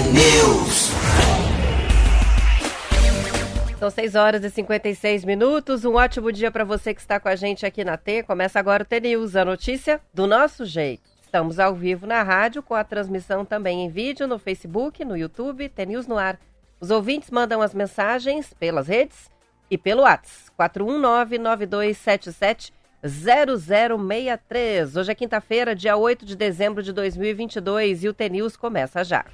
News. São 6 horas e 56 minutos. Um ótimo dia para você que está com a gente aqui na T. Começa agora o T News, a notícia do nosso jeito. Estamos ao vivo na rádio, com a transmissão também em vídeo no Facebook, no YouTube, T News no ar. Os ouvintes mandam as mensagens pelas redes e pelo WhatsApp. 419-9277-0063. Hoje é quinta-feira, dia 8 de dezembro de 2022 e o T News começa já.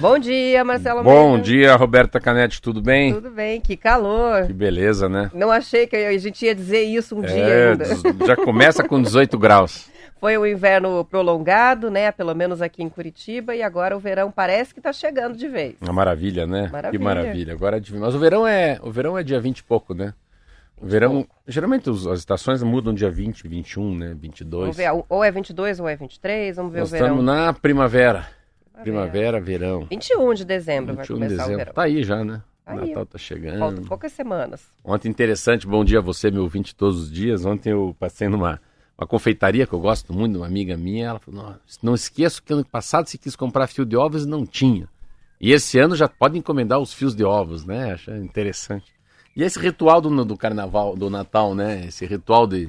Bom dia, Marcelo Bom Almeida. dia, Roberta Canete, tudo bem? Tudo bem, que calor. Que beleza, né? Não achei que a gente ia dizer isso um dia É, ainda. des- já começa com 18 graus. Foi o inverno prolongado, né? Pelo menos aqui em Curitiba, e agora o verão parece que tá chegando de vez. Uma maravilha, né? Maravilha. Que maravilha. Agora é divino. Mas o verão é, o verão é dia 20 e pouco, né? O verão, geralmente os- as estações mudam dia 20, 21, né? 22. Vamos ver, ou é 22 ou é 23, vamos ver Nós o verão. estamos na primavera. Primavera, verão. 21 de dezembro 21 vai de começar o dezembro. verão. Tá aí já, né? Tá. Natal tá chegando. Faltam poucas semanas. Ontem, interessante, bom dia a você, meu ouvinte, todos os dias. Ontem eu passei numa uma confeitaria que eu gosto muito, de uma amiga minha. Ela falou: não, não esqueço que ano passado se quis comprar fio de ovos e não tinha. E esse ano já pode encomendar os fios de ovos, né? Acho interessante. E esse ritual do, do carnaval, do Natal, né? Esse ritual de,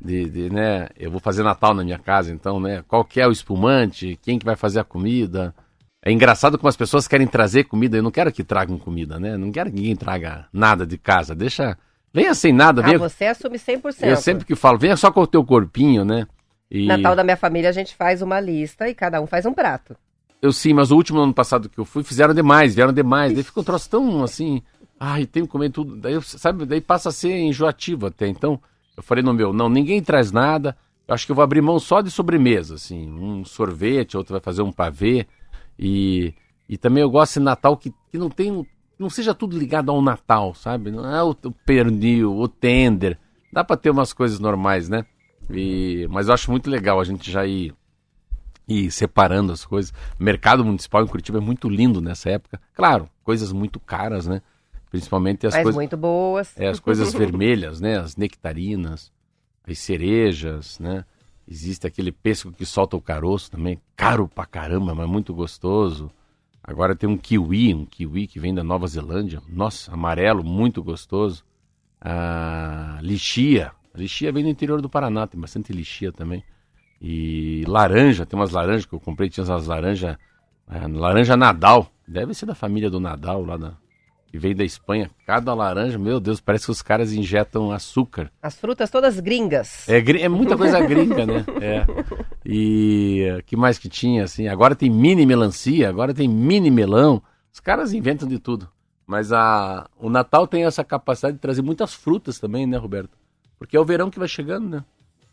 de, de, né? Eu vou fazer Natal na minha casa, então, né? Qual que é o espumante? Quem que vai fazer a comida? É engraçado como as pessoas querem trazer comida. Eu não quero que tragam comida, né? Não quero que ninguém traga nada de casa. Deixa. Venha sem nada, Ah, venha. você assume 100%. Eu sempre que falo, venha só com o teu corpinho, né? E Natal da minha família, a gente faz uma lista e cada um faz um prato. eu sim, mas o último ano passado que eu fui, fizeram demais, vieram demais. Daí ficou um troço tão assim. Ai, tenho que comer tudo. Daí, sabe, daí passa a ser enjoativo até. Então, eu falei no meu, não, ninguém traz nada. Eu acho que eu vou abrir mão só de sobremesa, assim. Um sorvete, outro vai fazer um pavê. E, e também eu gosto de Natal que, que não tem. Não seja tudo ligado ao Natal, sabe? Não é o, o pernil, o tender. Dá pra ter umas coisas normais, né? E, mas eu acho muito legal a gente já ir e separando as coisas. O mercado municipal em Curitiba é muito lindo nessa época. Claro, coisas muito caras, né? Principalmente as coisas, muito boas. é, as coisas vermelhas, né? As nectarinas, as cerejas, né? Existe aquele pêssego que solta o caroço também, caro pra caramba, mas muito gostoso. Agora tem um kiwi, um kiwi que vem da Nova Zelândia. Nossa, amarelo, muito gostoso. Ah, lixia. Lixia vem do interior do Paraná, tem bastante lixia também. E laranja, tem umas laranjas que eu comprei, tinha umas laranjas, é, laranja Nadal, deve ser da família do Nadal, lá da, que veio da Espanha. Cada laranja, meu Deus, parece que os caras injetam açúcar. As frutas todas gringas. É, é muita coisa gringa, né? É. E eh, que mais que tinha, assim? Agora tem mini melancia, agora tem mini melão. Os caras inventam de tudo. Mas a, o Natal tem essa capacidade de trazer muitas frutas também, né, Roberto? Porque é o verão que vai chegando, né?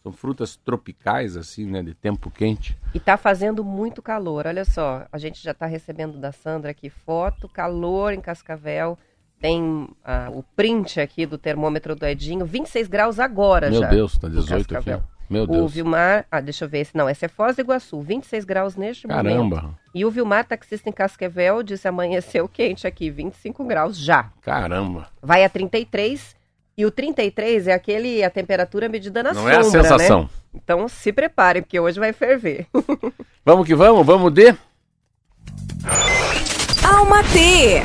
São frutas tropicais, assim, né? De tempo quente. E tá fazendo muito calor. Olha só, a gente já tá recebendo da Sandra aqui foto, calor em Cascavel. Tem ah, o print aqui do termômetro do Edinho, 26 graus agora Meu já. Deus, tá em 18 aqui. Meu O Deus. Vilmar, ah, deixa eu ver esse, não, esse é Foz do Iguaçu, 26 graus neste momento. Caramba, E o Vilmar, taxista em Cascavel, disse amanheceu quente aqui, 25 graus já. caramba. Vai a 33, e o 33 é aquele, a temperatura medida na Não sombra, é a sensação. né? Então se preparem, porque hoje vai ferver. Vamos que vamos, vamos de... Alma T.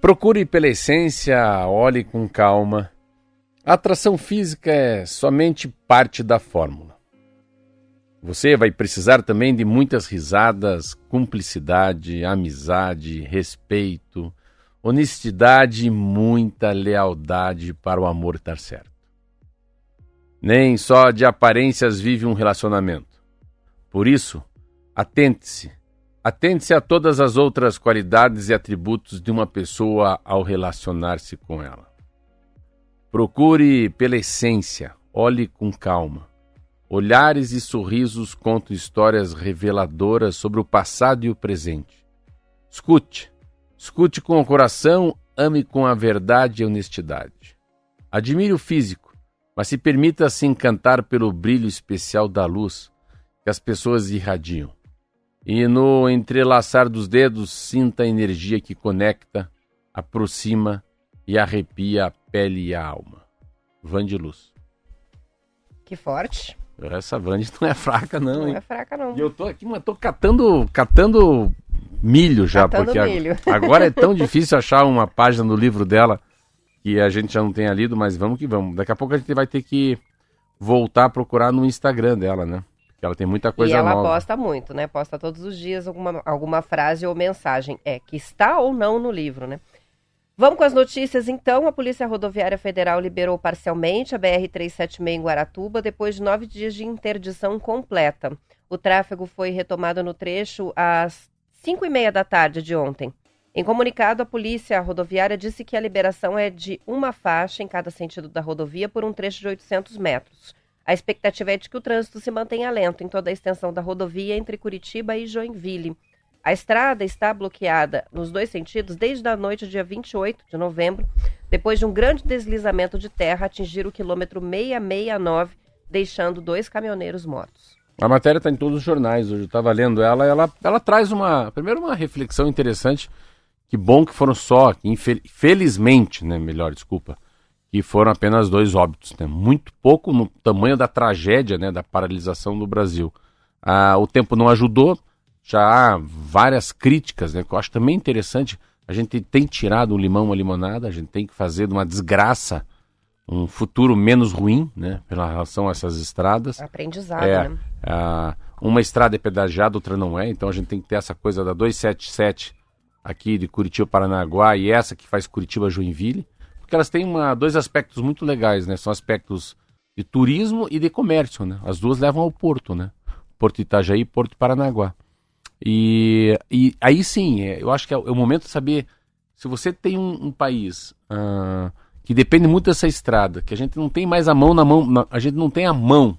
Procure pela essência, olhe com calma. A atração física é somente parte da fórmula. Você vai precisar também de muitas risadas, cumplicidade, amizade, respeito, honestidade e muita lealdade para o amor estar certo. Nem só de aparências vive um relacionamento. Por isso, atente-se Atente-se a todas as outras qualidades e atributos de uma pessoa ao relacionar-se com ela. Procure pela essência, olhe com calma. Olhares e sorrisos contam histórias reveladoras sobre o passado e o presente. Escute, escute com o coração, ame com a verdade e honestidade. Admire o físico, mas se permita se encantar pelo brilho especial da luz que as pessoas irradiam. E no entrelaçar dos dedos, sinta a energia que conecta, aproxima e arrepia a pele e a alma. Van de Luz. Que forte. Essa Van não é fraca, não, Não hein? é fraca, não. E eu tô aqui, mas tô catando, catando milho já, Catando porque milho. agora é tão difícil achar uma página no livro dela que a gente já não tenha lido, mas vamos que vamos. Daqui a pouco a gente vai ter que voltar a procurar no Instagram dela, né? Porque ela tem muita coisa e ela nova. posta muito, né? Posta todos os dias alguma, alguma frase ou mensagem. É, que está ou não no livro, né? Vamos com as notícias, então. A Polícia Rodoviária Federal liberou parcialmente a BR-376 em Guaratuba depois de nove dias de interdição completa. O tráfego foi retomado no trecho às cinco e meia da tarde de ontem. Em comunicado, a Polícia Rodoviária disse que a liberação é de uma faixa em cada sentido da rodovia por um trecho de 800 metros. A expectativa é de que o trânsito se mantenha lento em toda a extensão da rodovia entre Curitiba e Joinville. A estrada está bloqueada nos dois sentidos desde a noite dia 28 de novembro, depois de um grande deslizamento de terra atingir o quilômetro 669, deixando dois caminhoneiros mortos. A matéria está em todos os jornais hoje. Eu estava lendo ela, ela, ela traz uma, primeiro uma reflexão interessante. Que bom que foram só, que infel- felizmente, né, melhor, desculpa, que foram apenas dois óbitos, né? Muito pouco no tamanho da tragédia, né, da paralisação do Brasil. Ah, o tempo não ajudou, já há várias críticas, né, que eu acho também interessante. A gente tem tirado um limão, uma limonada, a gente tem que fazer de uma desgraça um futuro menos ruim, né, em relação a essas estradas. Aprendizado, É, né? ah, uma estrada é pedagiada, outra não é, então a gente tem que ter essa coisa da 277 aqui de Curitiba Paranaguá e essa que faz Curitiba Joinville, porque elas têm uma, dois aspectos muito legais, né? São aspectos de turismo e de comércio, né? As duas levam ao porto, né? Porto Itajaí e Porto Paranaguá. E, e aí sim, é, eu acho que é, o é o momento de saber se você tem um, um país ah, que depende muito dessa estrada, que a gente não tem mais a mão na mão, na- a gente não tem a mão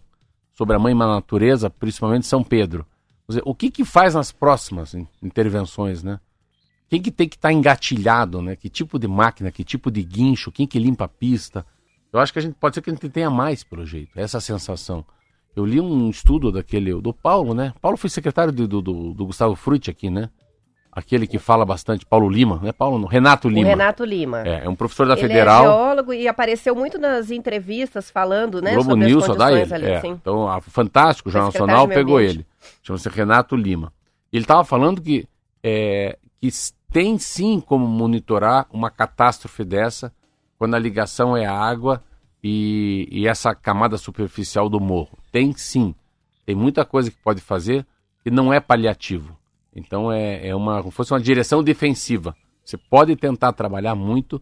sobre a mãe natureza, principalmente São Pedro. Dizer, o que que faz nas próximas in- intervenções, né? Quem que tem que estar engatilhado, né? Que tipo de máquina, que tipo de guincho, quem que limpa a pista? Eu acho que a gente pode ser que a gente tenha mais pelo jeito, essa sensação. Eu li um estudo daquele, do Paulo, né? Paulo foi secretário do, do, do- do Gustavo Frutti aqui, né? Aquele que fala bastante, Paulo Lima, né? Paulo, não, Renato Lima. O Renato Lima. É, é um professor da Ele Federal. é geólogo e apareceu muito nas entrevistas falando, né, Globo sobre News as só dá ele. ali, é. sim. Então, a Fantástico, o Jornal Nacional, de pegou ele. Chama-se Renato Lima. Ele estava falando que, é, que tem sim como monitorar uma catástrofe dessa quando a ligação é a água e, e essa camada superficial do morro. Tem sim. Tem muita coisa que pode fazer e não é paliativo. Então é, é uma, como se fosse uma direção defensiva. Você pode tentar trabalhar muito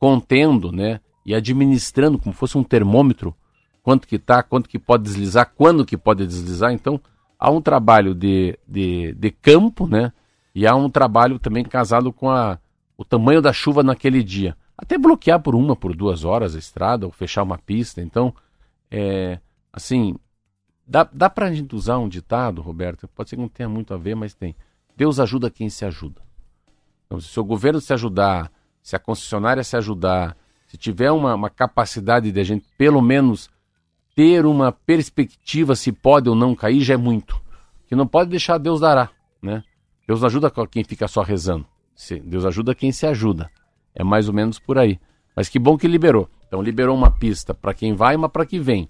contendo, né, e administrando como fosse um termômetro quanto que tá, quanto que pode deslizar, quando que pode deslizar. Então há um trabalho de, de, de campo, né, e há um trabalho também casado com a, o tamanho da chuva naquele dia. Até bloquear por uma, por duas horas a estrada ou fechar uma pista. Então, é, assim, dá, dá pra gente usar um ditado, Roberto, pode ser que não tenha muito a ver, mas tem. Deus ajuda quem se ajuda. Então, se o governo se ajudar, se a concessionária se ajudar, se tiver uma, uma capacidade de a gente, pelo menos, ter uma perspectiva se pode ou não cair, já é muito. Que não pode deixar Deus dará, né? Deus ajuda quem fica só rezando. Deus ajuda quem se ajuda. É mais ou menos por aí. Mas que bom que liberou. Então liberou uma pista para quem vai e uma para quem vem.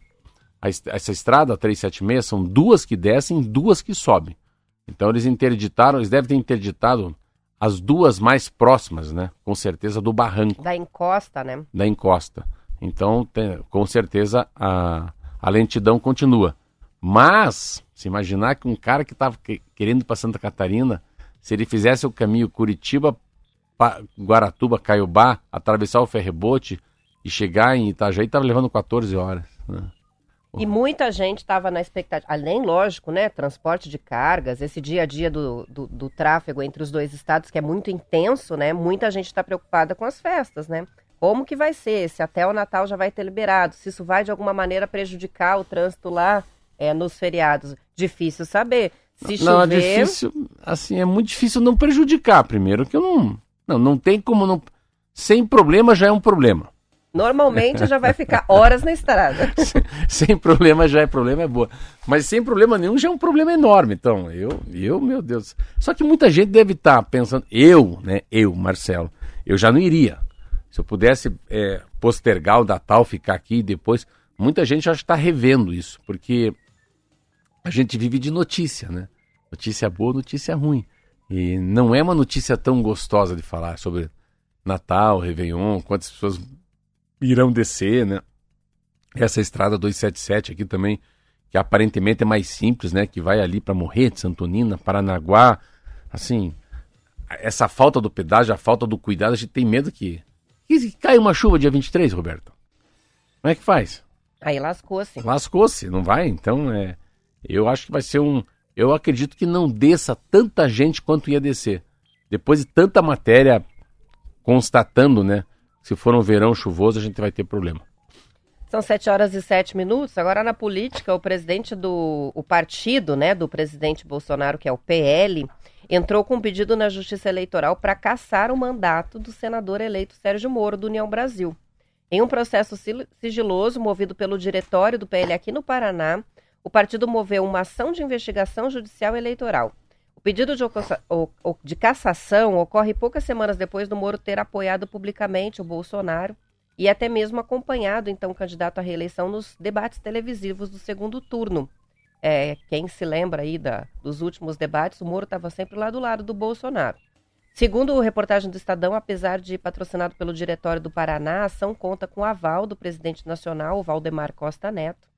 A essa estrada, a 376, são duas que descem e duas que sobem. Então eles interditaram, eles devem ter interditado as duas mais próximas, né? Com certeza do barranco Da encosta, né? da encosta. Então, tem- com certeza, a, a lentidão continua. Mas, se imaginar que um cara que estava querendo ir para Santa Catarina, se ele fizesse o caminho Curitiba, Guaratuba, Caiobá, atravessar o ferrebote e chegar em Itajaí, estava levando 14 horas. né? E muita gente estava na expectativa, além, lógico, né, transporte de cargas, esse dia a dia do, do, do tráfego entre os dois estados, que é muito intenso, né, muita gente está preocupada com as festas, né, como que vai ser, se até o Natal já vai ter liberado, se isso vai de alguma maneira prejudicar o trânsito lá é, nos feriados, difícil saber, se Não, é chover, difícil, assim, é muito difícil não prejudicar, primeiro, que eu não, não, não tem como não, sem problema já é um problema. normalmente já vai ficar horas na estrada. sem problema já é problema, é boa. Mas sem problema nenhum já é um problema enorme. Então, eu, eu meu Deus. Só que muita gente deve estar pensando, eu, né, eu, Marcelo, eu já não iria. Se eu pudesse é, postergar o Natal, ficar aqui depois, muita gente já está revendo isso, porque a gente vive de notícia, né? Notícia boa, notícia ruim. E não é uma notícia tão gostosa de falar sobre Natal, Réveillon, quantas pessoas irão descer, né? Essa estrada 277 aqui também, que aparentemente é mais simples, né? Que vai ali para Morrer de Santonina, Paranaguá. Assim, essa falta do pedágio, a falta do cuidado, a gente tem medo que. E cai uma chuva dia 23, Roberto? Como é que faz? Aí lascou-se. Lascou-se, não vai? Então, é, eu acho que vai ser um. Eu acredito que não desça tanta gente quanto ia descer. Depois de tanta matéria constatando, né? Se for um verão chuvoso, a gente vai ter problema. São 7 horas e 7 minutos. Agora na política, o presidente do o partido, né, do presidente Bolsonaro, que é o PL, entrou com um pedido na Justiça Eleitoral para caçar o mandato do senador eleito Sérgio Moro do União Brasil. Em um processo sigiloso movido pelo diretório do PL aqui no Paraná, o partido moveu uma ação de investigação judicial eleitoral. O pedido de, cassação ocorre poucas semanas depois do Moro ter apoiado publicamente o Bolsonaro e até mesmo acompanhado então o candidato à reeleição nos debates televisivos do segundo turno. É, quem se lembra aí da, dos últimos debates, o Moro estava sempre lá do lado do Bolsonaro. Segundo a reportagem do Estadão, apesar de patrocinado pelo Diretório do Paraná, a ação conta com o aval do presidente nacional, Valdemar Costa Neto.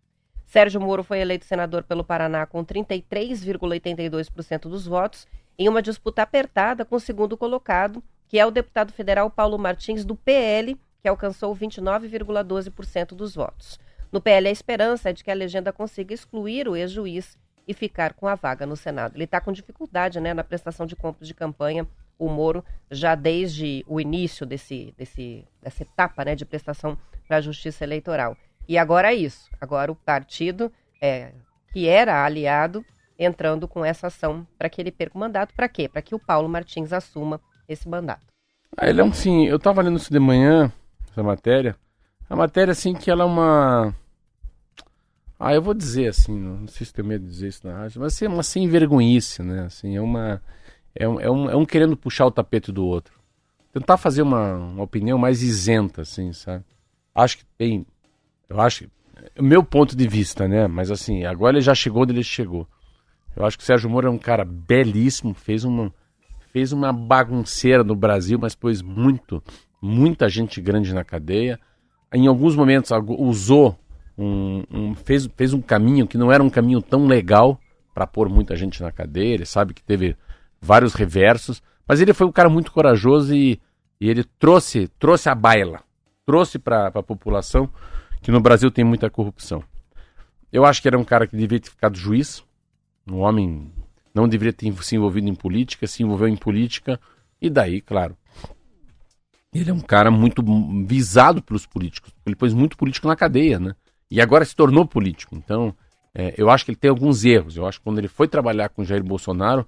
Sérgio Moro foi eleito senador pelo Paraná com 33,82% dos votos, em uma disputa apertada com o segundo colocado, que é o deputado federal Paulo Martins, do PL, que alcançou 29,12% dos votos. No PL, a esperança é de que a legenda consiga excluir o ex-juiz e ficar com a vaga no Senado. Ele está com dificuldade né, na prestação de contas de campanha, o Moro, já desde o início desse, desse, dessa etapa né, de prestação para a Justiça Eleitoral. E agora é isso. Agora o partido, é, que era aliado, entrando com essa ação para que ele perca o mandato. Para quê? Para que o Paulo Martins assuma esse mandato. Ah, ele é um sim. Eu estava lendo isso de manhã, essa matéria. A matéria, assim, que ela é uma. Ah, eu vou dizer assim, não sei se tenho medo de dizer isso na rádio, mas assim, é uma sem vergonhice, né? Assim, é uma. É um, é, um, é um querendo puxar o tapete do outro. Tentar fazer uma, uma opinião mais isenta, assim, sabe? Acho que tem eu acho, o meu ponto de vista, né? Mas assim, agora ele já chegou onde ele chegou. Eu acho que o Sérgio Moro é um cara belíssimo, fez uma, fez uma bagunceira no Brasil, mas pôs muito, muita gente grande na cadeia. Em alguns momentos usou um, um, fez, fez um caminho que não era um caminho tão legal para pôr muita gente na cadeia. Ele sabe que teve vários reversos, mas ele foi um cara muito corajoso e, e ele trouxe, trouxe a baila, trouxe para a população que no Brasil tem muita corrupção. Eu acho que era um cara que deveria ter ficado juiz, um homem não deveria ter se envolvido em política, se envolveu em política, e daí, claro, ele é um cara muito visado pelos políticos. Ele pôs muito político na cadeia, né? E agora se tornou político. Então, é, eu acho que ele tem alguns erros. Eu acho que quando ele foi trabalhar com Jair Bolsonaro,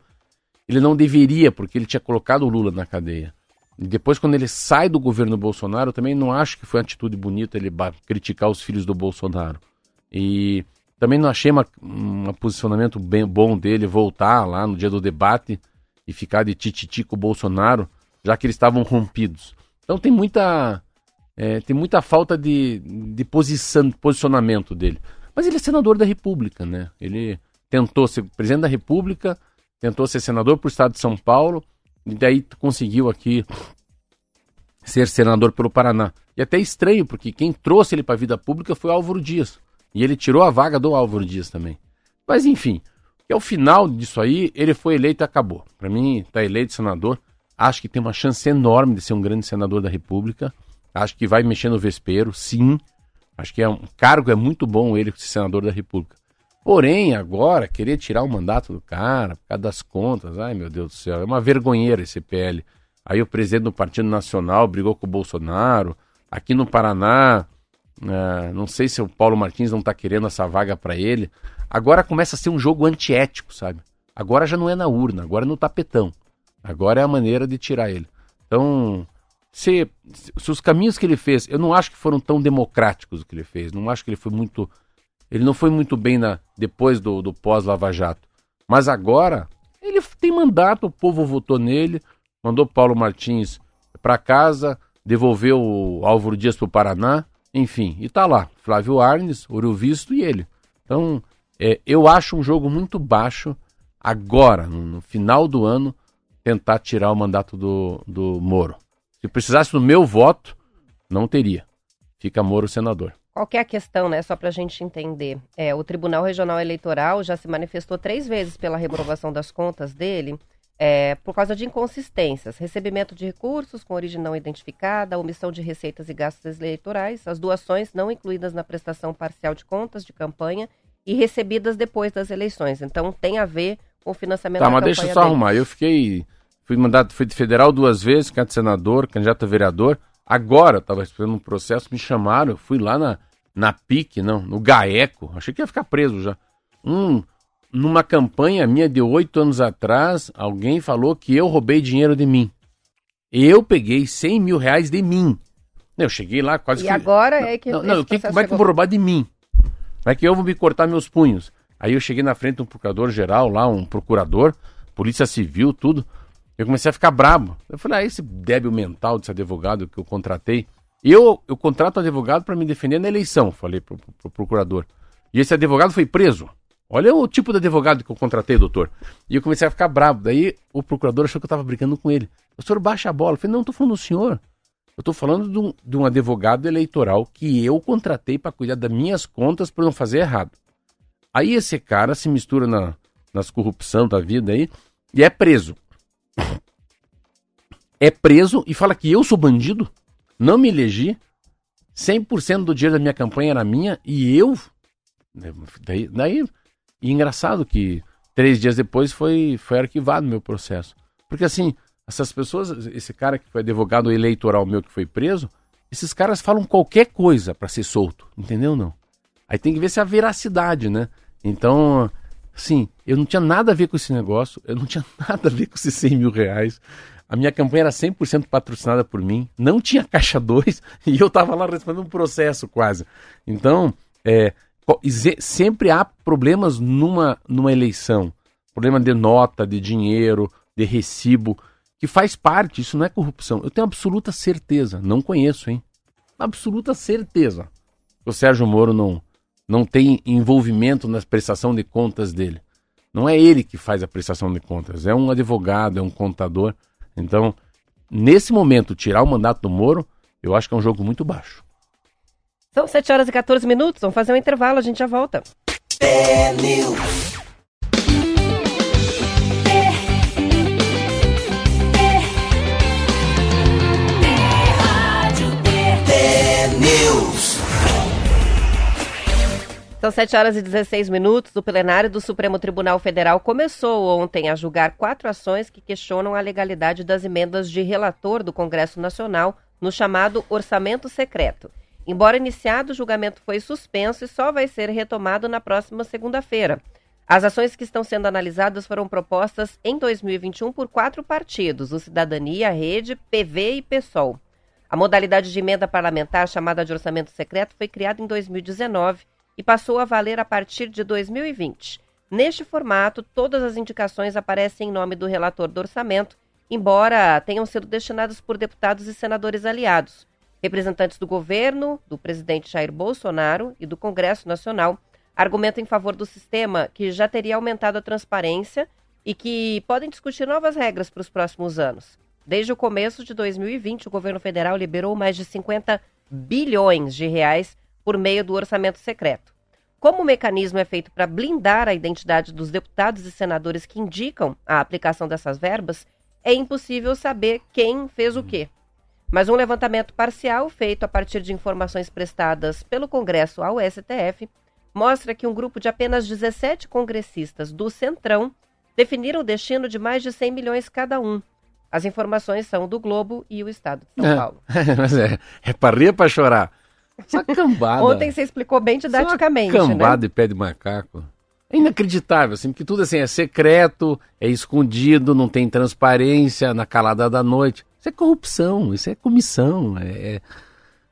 ele não deveria, porque ele tinha colocado o Lula na cadeia. E depois, quando ele sai do governo Bolsonaro, eu também não acho que foi uma atitude bonita ele criticar os filhos do Bolsonaro. E também não achei uma, um posicionamento bem bom dele voltar lá no dia do debate e ficar de tititi com o Bolsonaro, já que eles estavam rompidos. Então tem muita, é, tem muita falta de, de posição, posicionamento dele. Mas ele é senador da República, né? Ele tentou ser presidente da República, tentou ser senador para o estado de São Paulo, e daí conseguiu aqui ser senador pelo Paraná. E até estranho, porque quem trouxe ele para a vida pública foi Álvaro Dias. E ele tirou a vaga do Álvaro Dias também. Mas enfim, que ao final disso aí, ele foi eleito e acabou. Para mim, está eleito senador. Acho que tem uma chance enorme de ser um grande senador da República. Acho que vai mexer no vespeiro, sim. Acho que é um cargo é muito bom ele ser senador da República. Porém, agora, querer tirar o mandato do cara, por causa das contas, ai meu Deus do céu, é uma vergonheira esse PL. Aí o presidente do Partido Nacional brigou com o Bolsonaro. Aqui no Paraná, é, não sei se o Paulo Martins não está querendo essa vaga para ele. Agora começa a ser um jogo antiético, sabe? Agora já não é na urna, agora é no tapetão. Agora é a maneira de tirar ele. Então, se, se os caminhos que ele fez, eu não acho que foram tão democráticos o que ele fez. Não acho que ele foi muito ele não foi muito bem na, depois do, do pós-Lava Jato. Mas agora, ele tem mandato, o povo votou nele, mandou Paulo Martins para casa, devolveu o Álvaro Dias para o Paraná, enfim, e tá lá, Flávio Arnes, Ouro Visto e ele. Então, é, eu acho um jogo muito baixo agora, no, final do ano, tentar tirar o mandato do, do Moro. Se precisasse do meu voto, não teria. Fica Moro senador. Qual é a questão, né? Só para a gente entender. É, o Tribunal Regional Eleitoral já se manifestou três vezes pela reprovação das contas dele é, por causa de inconsistências, recebimento de recursos com origem não identificada, omissão de receitas e gastos eleitorais, as doações não incluídas na prestação parcial de contas de campanha e recebidas depois das eleições. Então tem a ver com o financiamento tá, da mas deixa eu só dele. arrumar. Eu fiquei fui mandado fui de federal duas vezes, candidato a senador, candidato a vereador. Agora estava esperando um processo, me chamaram, fui lá na na PIC, não, no GAECO. Achei que ia ficar preso já. Um numa campanha minha de oito anos atrás, alguém falou que eu roubei dinheiro de mim. Eu peguei 100 mil reais de mim. Eu cheguei lá quase e que. Agora é que. Não, não, que, como é que eu vou roubar de mim? Como é que eu vou me cortar meus punhos? Aí eu cheguei na frente de um procurador geral lá, um procurador, polícia civil, tudo. Eu comecei a ficar brabo. Eu falei, ah, esse débil mental desse advogado que eu contratei. Eu, eu contrato um advogado para me defender na eleição, falei pro, pro, pro procurador. E esse advogado foi preso. Olha o tipo de advogado que eu contratei, doutor. E eu comecei a ficar bravo. Daí o procurador achou que eu estava brincando com ele. O senhor baixa a bola. Eu falei, não, estou falando do senhor. Eu estou falando de um, de um, advogado eleitoral que eu contratei para cuidar das minhas contas para não fazer errado. Aí esse cara se mistura na, nas corrupção da vida aí e é preso. É preso e fala que eu sou bandido, não me elegi, 100% do dinheiro da minha campanha era minha e eu. Daí, daí e engraçado que três dias depois foi, foi arquivado meu processo. Porque assim, essas pessoas, esse cara que foi advogado eleitoral meu que foi preso, esses caras falam qualquer coisa para ser solto, entendeu não? Aí tem que ver se é a veracidade, né? Então, assim, eu não tinha nada a ver com esse negócio, eu não tinha nada a ver com esses 100 mil reais. A minha campanha era 100% patrocinada por mim, não tinha caixa 2 e eu tava lá respondendo um processo quase. Então, é, sempre há problemas numa, numa eleição. Problema de nota, de dinheiro, de recibo, que faz parte, isso não é corrupção. Eu tenho absoluta certeza, não conheço, hein? Absoluta certeza. O Sérgio Moro não, não tem envolvimento na prestação de contas dele. Não é ele que faz a prestação de contas, é um advogado, é um contador. Então, nesse momento, tirar o mandato do Moro, eu acho que é um jogo muito baixo. São 7 horas e 14 minutos, vamos fazer um intervalo, a gente já volta. São 7 horas e 16 minutos. O plenário do Supremo Tribunal Federal começou ontem a julgar quatro ações que questionam a legalidade das emendas de relator do Congresso Nacional no chamado orçamento secreto. Embora iniciado, o julgamento foi suspenso e só vai ser retomado na próxima segunda-feira. As ações que estão sendo analisadas foram propostas em 2021 por quatro partidos: o Cidadania, Rede, PV e PSOL. A modalidade de emenda parlamentar, chamada de orçamento secreto, foi criada em 2019 e passou a valer a partir de 2020. Neste formato, todas as indicações aparecem em nome do relator do orçamento, embora tenham sido destinadas por deputados e senadores aliados. Representantes do governo, do presidente Jair Bolsonaro e do Congresso Nacional argumentam em favor do sistema que já teria aumentado a transparência e que podem discutir novas regras para os próximos anos. Desde o começo de 2020, o governo federal liberou mais de 50 bilhões de reais por meio do orçamento secreto. Como o mecanismo é feito para blindar a identidade dos deputados e senadores que indicam a aplicação dessas verbas, é impossível saber quem fez o quê. Mas um levantamento parcial feito a partir de informações prestadas pelo Congresso ao STF mostra que um grupo de apenas 17 congressistas do Centrão definiram o destino de mais de 100 milhões cada um. As informações são do Globo e o Estado de São é, Paulo. Mas é, é para rir para chorar. Essa cambada. Ontem você explicou bem didaticamente, Essa cambada né? de pé de macaco. É inacreditável, assim, porque tudo assim é secreto, é escondido, não tem transparência na calada da noite. Isso é corrupção, isso é comissão. É, é...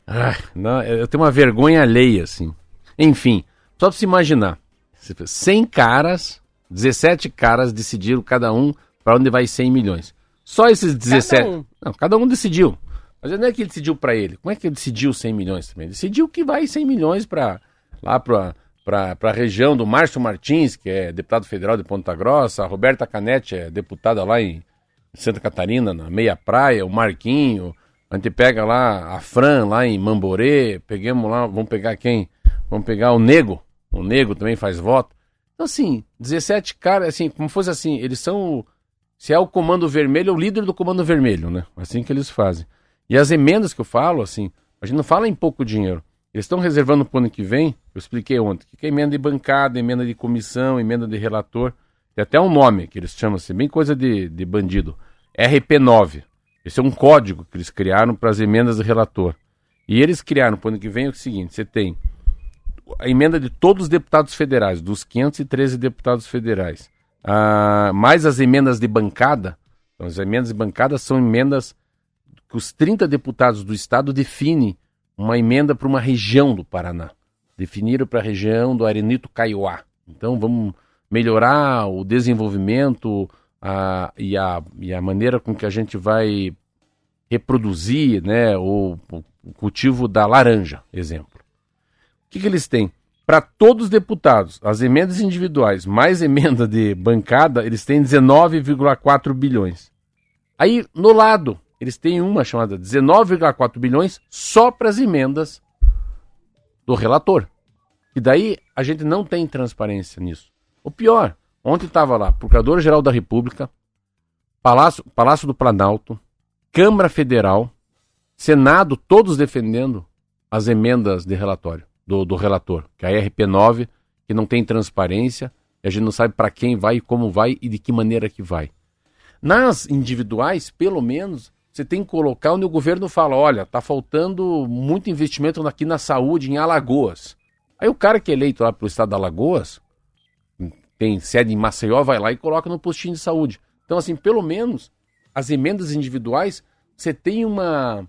Ah, não, eu tenho uma vergonha alheia, assim. Enfim, só para se imaginar: 100 caras, 17 caras decidiram cada um para onde vai 100 milhões. Só esses 17. Cada um, não, cada um decidiu. Mas não é que ele decidiu para ele. Como é que ele decidiu 100 milhões também? Ele decidiu que vai 100 milhões para lá para para a região do Márcio Martins, que é deputado federal de Ponta Grossa, a Roberta Canete é deputada lá em Santa Catarina, na Meia Praia, o Marquinho, a gente pega lá a Fran, lá em Mamborê, pegamos lá, vamos pegar quem? Vamos pegar o Nego, o Nego também faz voto. Então, assim, 17 caras, assim, como fosse assim, eles são. Se é o comando vermelho, é o líder do comando vermelho, né? Assim que eles fazem. E as emendas que eu falo, assim, a gente não fala em pouco dinheiro. Eles estão reservando para o ano que vem, eu expliquei ontem, que é emenda de bancada, emenda de comissão, emenda de relator. Tem até um nome que eles chamam assim, bem coisa de, de bandido. RP9. Esse é um código que eles criaram para as emendas de relator. E eles criaram para o ano que vem o seguinte: você tem a emenda de todos os deputados federais, dos 513 deputados federais, ah, mais as emendas de bancada. Então, as emendas de bancada são emendas que os 30 deputados do Estado definem uma emenda para uma região do Paraná. Definiram para a região do Arenito Caiuá. Então vamos melhorar o desenvolvimento a, e, a, e a maneira com que a gente vai reproduzir né, o, o cultivo da laranja, exemplo. O que, que eles têm? Para todos os deputados, as emendas individuais mais emenda de bancada, eles têm 19,4 bilhões. Aí, no lado, eles têm uma chamada 19,4 bilhões só para as emendas do relator. E daí a gente não tem transparência nisso. O pior, ontem estava lá, Procurador-Geral da República, Palácio, Palácio do Planalto, Câmara Federal, Senado, todos defendendo as emendas de relatório, do, do relator, que é a RP9, que não tem transparência, e a gente não sabe para quem vai, como vai e de que maneira que vai. Nas individuais, pelo menos, você tem que colocar onde o governo fala: olha, está faltando muito investimento aqui na saúde em Alagoas. Aí o cara que é eleito lá pelo estado de Alagoas, tem sede em Maceió, vai lá e coloca no postinho de saúde. Então, assim, pelo menos as emendas individuais, você tem uma.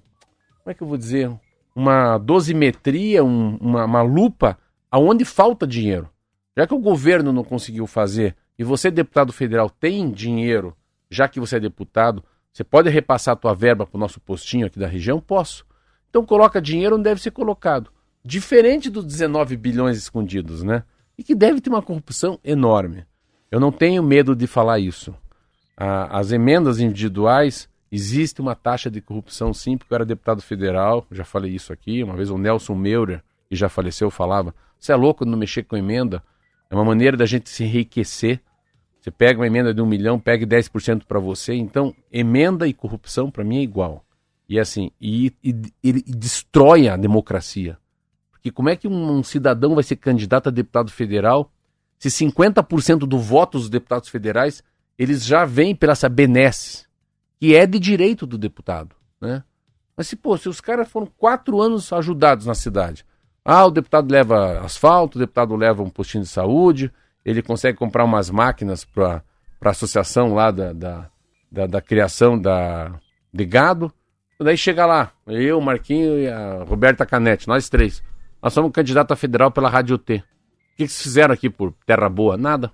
Como é que eu vou dizer? Uma dosimetria, um, uma, uma lupa aonde falta dinheiro. Já que o governo não conseguiu fazer e você, deputado federal, tem dinheiro, já que você é deputado, você pode repassar a tua verba para o nosso postinho aqui da região? Posso. Então coloca dinheiro onde deve ser colocado. Diferente dos 19 bilhões escondidos, né? E que deve ter uma corrupção enorme. Eu não tenho medo de falar isso. As emendas individuais, existe uma taxa de corrupção sim, porque eu era deputado federal, já falei isso aqui. Uma vez o Nelson Meurer, que já faleceu, falava: Você é louco não mexer com emenda? É uma maneira da gente se enriquecer você pega uma emenda de um milhão, pega 10% para você. Então, emenda e corrupção para mim é igual. E assim, e, e, e, destrói a democracia. Porque como é que um, um cidadão vai ser candidato a deputado federal se 50% do voto dos deputados federais eles já vêm pela essa benesse, que é de direito do deputado, né? Mas se, pô, se os caras foram quatro anos ajudados na cidade, ah, o deputado leva asfalto, o deputado leva um postinho de saúde, ele consegue comprar umas máquinas para a associação lá da, da, da, da, criação da, de gado. Daí chega lá, eu, Marquinho e a Roberta Canete, nós três. Nós somos candidato a federal pela Rádio T. O que, que vocês fizeram aqui por Terra Boa? Nada.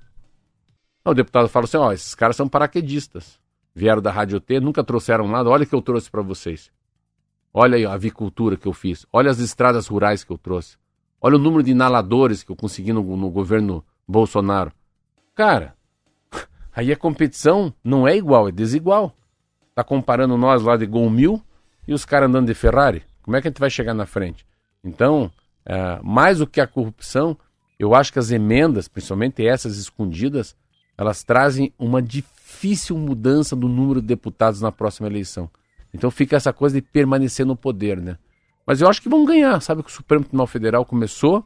O deputado fala assim: ó, esses caras são paraquedistas. Vieram da Rádio T, nunca trouxeram nada. Olha o que eu trouxe para vocês. Olha aí a avicultura que eu fiz. Olha as estradas rurais que eu trouxe. Olha o número de inaladores que eu consegui no, no governo Bolsonaro. Cara, aí a competição não é igual, é desigual. Tá comparando nós lá de Gol Mil e os caras andando de Ferrari. Como é que a gente vai chegar na frente? Então, é, mais do que a corrupção, eu acho que as emendas, principalmente essas escondidas, elas trazem uma difícil mudança do número de deputados na próxima eleição. Então fica essa coisa de permanecer no poder, né? Mas eu acho que vão ganhar, sabe que o Supremo Tribunal Federal começou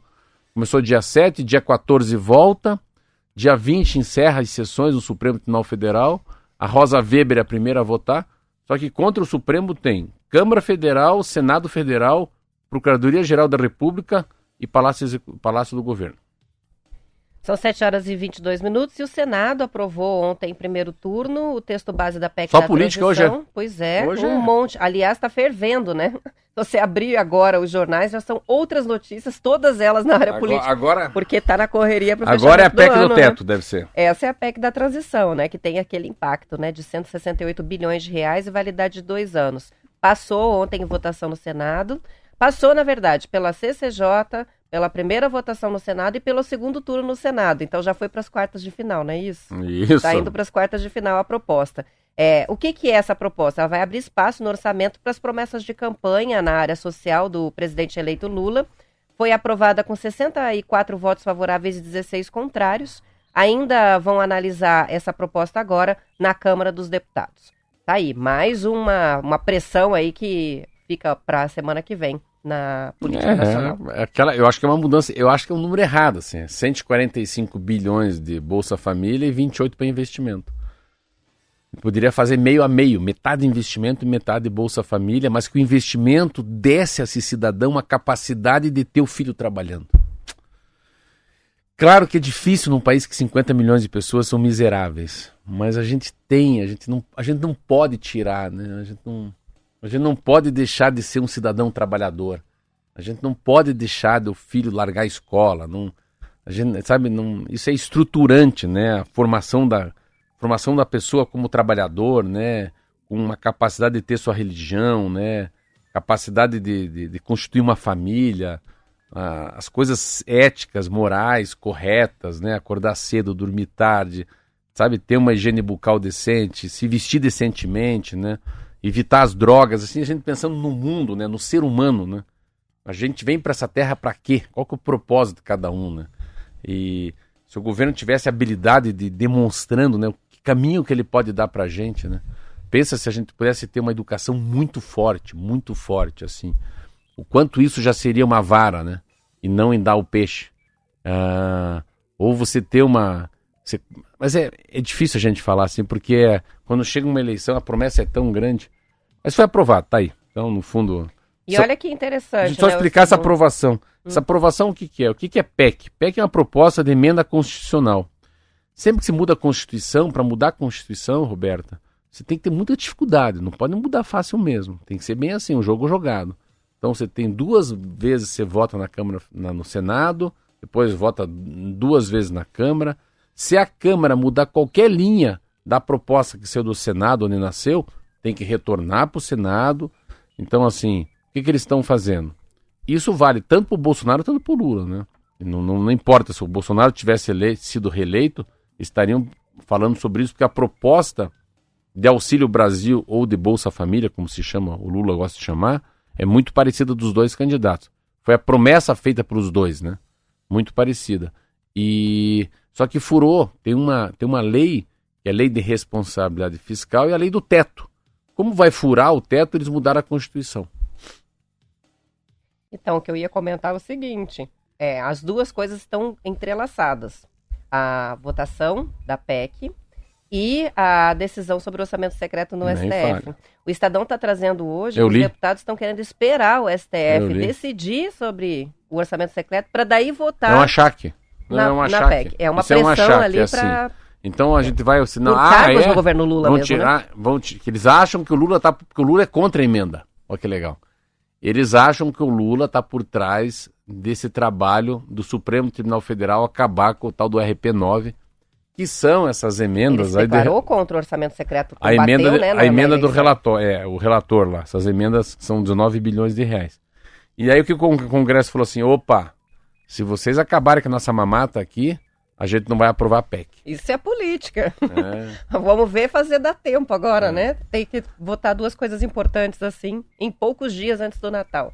Começou dia 7, dia 14 volta, dia 20 encerra as sessões do Supremo Tribunal Federal. A Rosa Weber é a primeira a votar. Só que contra o Supremo tem Câmara Federal, Senado Federal, Procuradoria-Geral da República e Palácio, Palácio do Governo. São 7 horas e 22 minutos e o Senado aprovou ontem, em primeiro turno, o texto base da PEC Só da política transição. hoje é? Pois é, hoje um é. monte. Aliás, está fervendo, né? Você abrir agora os jornais, já são outras notícias, todas elas na área Agora, política. agora, Porque está na correria para agora é a PEC do, ano, né? teto, deve ser. Essa é a PEC da transição, né? Que tem aquele impacto, né? De 168 bilhões de reais e validade de dois anos. passou ontem em votação no Senado. Passou, na verdade, pela CCJ, pela primeira votação no Senado e pelo segundo turno no Senado. Então já foi para as quartas de final, não é isso? Isso. Está indo para as quartas de final a proposta. É, o que, que é essa proposta? Ela vai abrir espaço no orçamento para as promessas de campanha na área social do presidente eleito Lula. Foi aprovada com 64 votos favoráveis e 16 contrários. Ainda vão analisar essa proposta agora na Câmara dos Deputados. Tá aí, mais uma, uma pressão aí que fica para a semana que vem na política é, nacional. É aquela, eu acho que é uma mudança, eu acho que é um número errado, assim, 145 bilhões de Bolsa Família e 28 para investimento. Poderia fazer meio a meio, metade investimento e metade Bolsa Família, mas que o investimento desse a esse cidadão a capacidade de ter o filho trabalhando. Claro que é difícil num país que 50 milhões de pessoas são miseráveis, mas a gente tem, a gente não, a gente não pode tirar, né? A gente não, a gente não pode deixar de ser um cidadão trabalhador. A gente não pode deixar do filho largar a escola, não, a gente, sabe, não, isso é estruturante, né? A formação da formação da pessoa como trabalhador, né? Com uma capacidade de ter sua religião, né? Capacidade de, de, de constituir uma família, as coisas éticas, morais, corretas, né? Acordar cedo, dormir tarde, sabe? Ter uma higiene bucal decente, se vestir decentemente, né? Evitar as drogas, assim, a gente pensando no mundo, né? No ser humano, né? A gente vem para essa terra para quê? Qual que é o propósito de cada um, né? E se o governo tivesse a habilidade de demonstrando, né? O caminho que ele pode dar para a gente, né? Pensa se a gente pudesse ter uma educação muito forte, muito forte, assim o quanto isso já seria uma vara, né? E não em dar o peixe. Ah, ou você ter uma. Você... Mas é, é difícil a gente falar assim, porque é, quando chega uma eleição a promessa é tão grande. Mas foi aprovado, tá aí. Então, no fundo. E olha que interessante. Só né, explicar essa aprovação. Hum. Essa aprovação o que, que é? O que, que é PEC? PEC é uma proposta de emenda constitucional. Sempre que se muda a Constituição, para mudar a Constituição, Roberta, você tem que ter muita dificuldade. Não pode mudar fácil mesmo. Tem que ser bem assim, um jogo jogado. Então você tem duas vezes você vota na Câmara, na, no Senado, depois vota duas vezes na Câmara. Se a Câmara mudar qualquer linha da proposta que saiu do Senado onde nasceu, tem que retornar para o Senado. Então, assim, o que, que eles estão fazendo? Isso vale tanto para o Bolsonaro quanto para o Lula, né? Não, não, não, importa se o Bolsonaro tivesse sido reeleito, estariam falando sobre isso, porque a proposta de Auxílio Brasil ou de Bolsa Família, como se chama, o Lula gosta de chamar, é muito parecida dos dois candidatos. Foi a promessa feita para os dois, né? Muito parecida. E só que furou, tem uma, tem uma lei, que é a lei de responsabilidade fiscal e a lei do teto. Como vai furar o teto, eles mudaram a Constituição. Então, o que eu ia comentar é o seguinte: é, as duas coisas estão entrelaçadas. A votação da PEC e a decisão sobre o orçamento secreto no Nem STF. Fale. O Estadão está trazendo hoje, Eu os li. deputados estão querendo esperar o STF decidir sobre o orçamento secreto para daí votar. É um achaque. Não na, é um achaque. PEC. É uma Isso pressão é um achaque, ali é para. Assim. Então a gente vai. Senão, Por ah, é? no governo Lula vão mesmo, tirar, né? vão, que eles acham que o Lula tá, que o Lula é contra a emenda. Olha que legal. Eles acham que o Lula está por trás desse trabalho do Supremo Tribunal Federal acabar com o tal do RP9, que são essas emendas. Ele declarou de... contra o orçamento secreto. a emenda, né, a emenda do relator, é, o relator lá. Essas emendas são 19 bilhões de reais. E aí o que o Congresso falou assim, opa, se vocês acabarem com a nossa mamata aqui, a gente não vai aprovar a PEC. Isso é política. É. Vamos ver fazer dar tempo agora, é. né? Tem que votar duas coisas importantes assim, em poucos dias antes do Natal.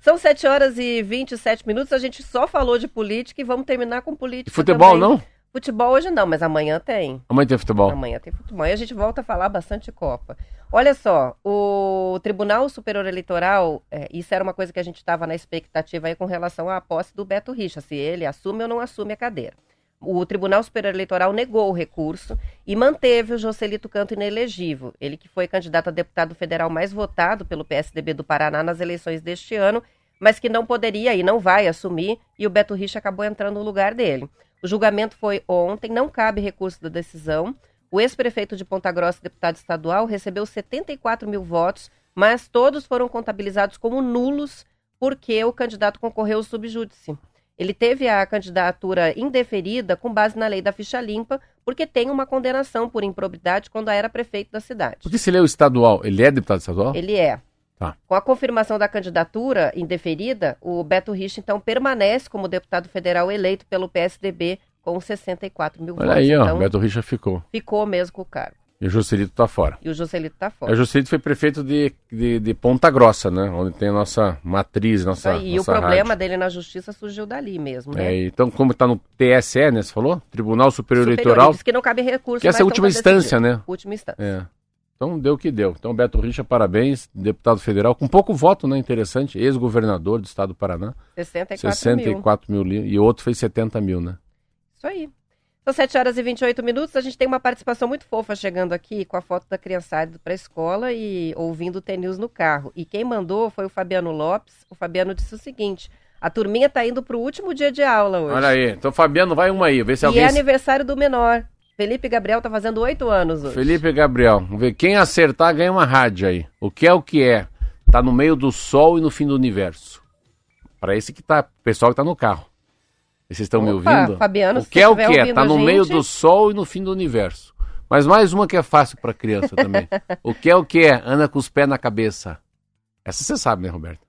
São 7 horas e 27 minutos, a gente só falou de política e vamos terminar com política. E futebol também. não? Futebol hoje não, mas amanhã tem. Amanhã tem futebol. Amanhã tem futebol. E a gente volta a falar bastante de Copa. Olha só, o Tribunal Superior Eleitoral, é, isso era uma coisa que a gente estava na expectativa aí com relação à posse do Beto Richa, se ele assume ou não assume a cadeira. O Tribunal Superior Eleitoral negou o recurso e manteve o Joselito Canto inelegível. Ele que foi candidato a deputado federal mais votado pelo PSDB do Paraná nas eleições deste ano, mas que não poderia e não vai assumir, e o Beto Richa acabou entrando no lugar dele. O julgamento foi ontem, não cabe recurso da decisão. O ex-prefeito de Ponta Grossa, deputado estadual, recebeu 74 mil votos, mas todos foram contabilizados como nulos porque o candidato concorreu subjúdice. Ele teve a candidatura indeferida com base na lei da ficha limpa, porque tem uma condenação por improbidade quando era prefeito da cidade. Porque se ele é o estadual, ele é deputado estadual? Ele é. Tá. Com a confirmação da candidatura indeferida, o Beto Rich, então, permanece como deputado federal eleito pelo PSDB com 64 mil Olha votos. aí, ó, então, Beto Richa ficou. Ficou mesmo com o cargo. E o Juscelito tá fora. E o Juscelito tá fora. O Juscelito foi prefeito de, de, de, Ponta Grossa, né? Onde tem a nossa matriz, nossa E nossa o problema rádio. dele na justiça surgiu dali mesmo, né? É, então, como tá no TSE, né? Você falou? Tribunal Superior, Superior, Eleitoral. Diz que não cabe recurso. Que essa é a última instância, decidido. né? Última instância. É. Então deu o que deu. Então, Beto Richa, parabéns, deputado federal, com pouco voto, né? Interessante, ex-governador do estado do Paraná. 64, 64 mil. mil. E outro fez 70 mil, né? Isso aí. São 7 horas e 28 minutos. A gente tem uma participação muito fofa chegando aqui com a foto da criançada para a escola e ouvindo o TNews no carro. E quem mandou foi o Fabiano Lopes. O Fabiano disse o seguinte: a turminha tá indo pro último dia de aula hoje. Olha aí. Então, Fabiano, vai uma aí. Vê se e alguém. é aniversário do menor. Felipe Gabriel tá fazendo 8 anos hoje. Felipe Gabriel, vamos ver. Quem acertar ganha uma rádio aí. O que é o que é? Tá no meio do sol e no fim do universo. Para esse que tá. Pessoal que tá no carro. Vocês estão me ouvindo? Fabiano, o que é o que é? Tá no gente- meio do sol e no fim do universo. Mas mais uma que é fácil para criança também. o que é o que é? Anda com os pés na cabeça. Essa você sabe, né, Roberto?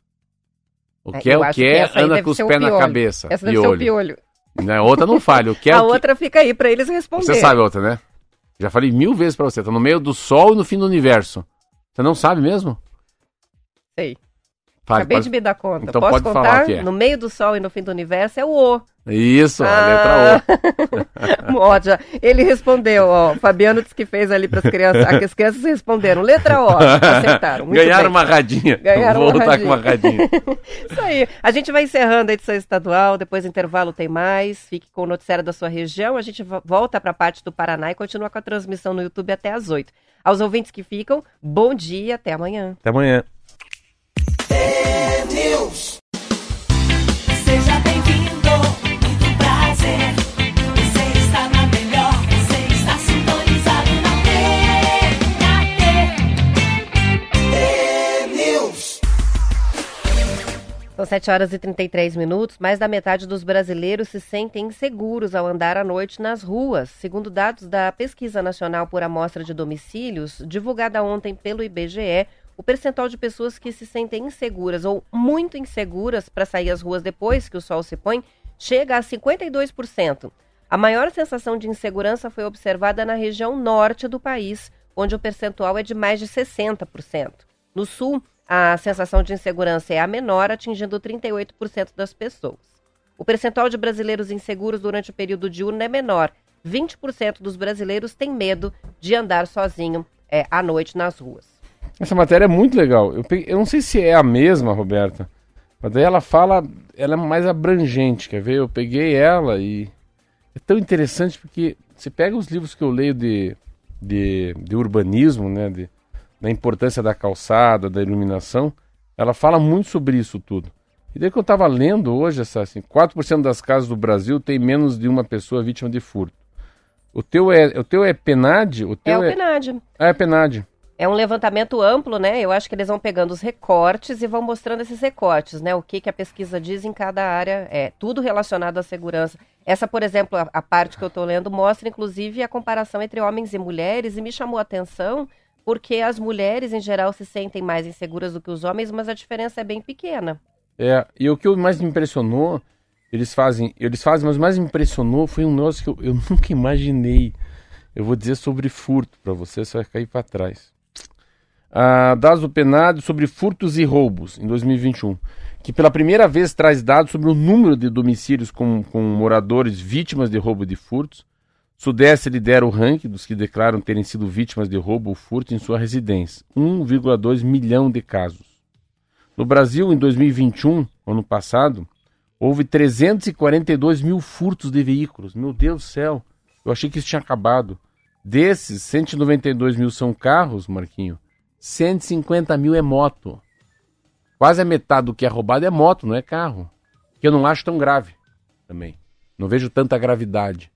O É, que é eu o que que é? Anda com os pés na cabeça. Essa deve ser o Piolho. Né? Outra não falha. O que é a o que... outra fica aí para eles responderem. Você sabe a outra, né? Já falei mil vezes pra você. Tá no meio do sol e no fim do universo. Você não sabe mesmo? Sei. Fale, Acabei pode- de me dar conta. Então Posso pode contar? falar o que é. No meio do sol e no fim do universo é o O. Isso, a Ah. letra O. Ó, já, ele respondeu, ó. O Fabiano disse que fez ali para as crianças. Aqui as crianças responderam. Letra O. Acertaram. Muito Ganharam bem. uma radinha. Ganharam Vou uma voltar com uma radinha. radinha. Isso aí. A gente vai encerrando a edição estadual. Depois do intervalo tem mais. Fique com o noticiário da sua região. A gente vo- volta para a parte do Paraná e continua com a transmissão no YouTube até às 8. Aos ouvintes que ficam, bom dia. Até amanhã. Até amanhã. Seja São 7 horas e 33 minutos. Mais da metade dos brasileiros se sentem inseguros ao andar à noite nas ruas. Segundo dados da Pesquisa Nacional por Amostra de Domicílios, divulgada ontem pelo IBGE, o percentual de pessoas que se sentem inseguras ou muito inseguras para sair às ruas depois que o sol se põe chega a 52%. A maior sensação de insegurança foi observada na região norte do país, onde o percentual é de mais de 60%. No sul, a sensação de insegurança é a menor, atingindo 38% das pessoas. O percentual de brasileiros inseguros durante o período diurno é menor. 20% dos brasileiros têm medo de andar sozinho é, à noite nas ruas. Essa matéria é muito legal. Eu, peguei- eu não sei se é a mesma, Roberta, mas daí ela fala, ela é mais abrangente, quer ver? Eu peguei ela e é tão interessante porque você pega os livros que eu leio de, de, de urbanismo, né, de, da importância da calçada, da iluminação, ela fala muito sobre isso tudo. E daí que eu estava lendo hoje, essa, assim, 4% das casas do Brasil tem menos de uma pessoa vítima de furto. O teu é, o teu é PNAD? O É teu o PNAD. Ah, é PNAD. É um levantamento amplo, né? Eu acho que eles vão pegando os recortes e vão mostrando esses recortes, né? O que, que a pesquisa diz em cada área, é tudo relacionado à segurança. Essa, por exemplo, a, a parte que eu estou lendo mostra, inclusive, a comparação entre homens e mulheres e me chamou a atenção porque as mulheres, em geral, se sentem mais inseguras do que os homens, mas a diferença é bem pequena. É, e o que mais me impressionou, eles fazem, eles fazem, mas mais me impressionou foi um negócio que eu, eu nunca imaginei. Eu vou dizer sobre furto para você, você vai cair para trás. Ah, dados do PNAD sobre furtos e roubos em 2021, que pela primeira vez traz dados sobre o número de domicílios com, com moradores vítimas de roubo e de furtos. Sudeste lidera o ranking dos que declaram terem sido vítimas de roubo ou furto em sua residência, 1,2 milhão de casos. No Brasil, em 2021, ano passado, houve 342 mil furtos de veículos. Meu Deus do céu, eu achei que isso tinha acabado. Desses, 192 mil são carros, Marquinho. 150 mil é moto. Quase a metade do que é roubado é moto, não é carro. Que eu não acho tão grave também. Não vejo tanta gravidade.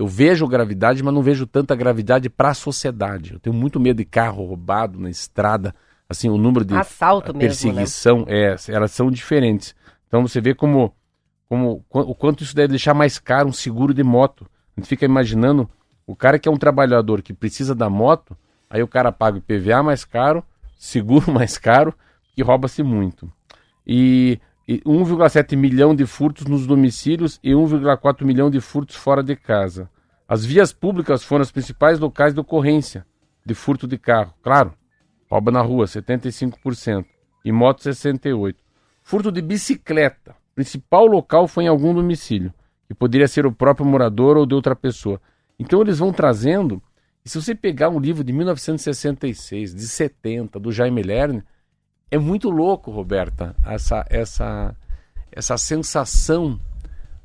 Eu vejo gravidade, mas não vejo tanta gravidade para a sociedade. Eu tenho muito medo de carro roubado na estrada. Assim, o número de Assalto a mesmo, né? perseguição, é, elas são diferentes. Então você vê como, como o quanto isso deve deixar mais caro um seguro de moto. A gente fica imaginando o cara que é um trabalhador que precisa da moto, aí o cara paga o IPVA mais caro, seguro mais caro, que rouba-se muito. E, e 1,7 milhão de furtos nos domicílios e 1,4 milhão de furtos fora de casa. As vias públicas foram os principais locais de ocorrência de furto de carro. Claro, rouba na rua, 75%. E moto, 68%. Furto de bicicleta. Principal local foi em algum domicílio, que poderia ser o próprio morador ou de outra pessoa. Então eles vão trazendo. E se você pegar um livro de 1966, de 70, do Jaime Lerner, é muito louco, Roberta, essa, essa, essa sensação.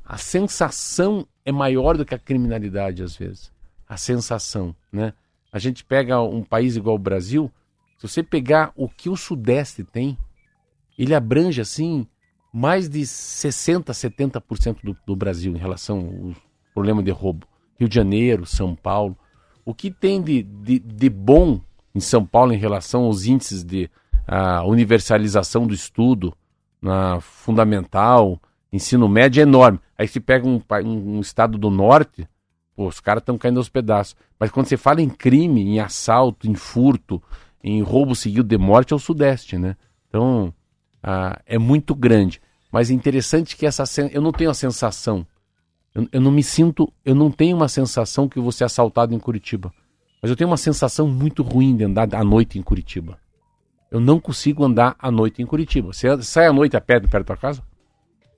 A sensação é maior do que a criminalidade, às vezes. A sensação, né? A gente pega um país igual o Brasil, se você pegar o que o Sudeste tem, ele abrange, assim, mais de 60%, 70% do, do Brasil em relação ao problema de roubo. Rio de Janeiro, São Paulo. O que tem de, de, de bom em São Paulo em relação aos índices de a universalização do estudo na fundamental, ensino médio é enorme. Aí se pega um, um, um estado do norte, pô, os caras estão caindo aos pedaços. Mas quando você fala em crime, em assalto, em furto, em roubo seguido de morte, é o sudeste, né? Então, é muito grande. Mas é interessante que essa eu não tenho a sensação, eu, eu não me sinto, eu não tenho uma sensação que vou ser assaltado em Curitiba. Mas eu tenho uma sensação muito ruim de andar à noite em Curitiba. Eu não consigo andar à noite em Curitiba. Você sai à noite a pé perto da tua casa?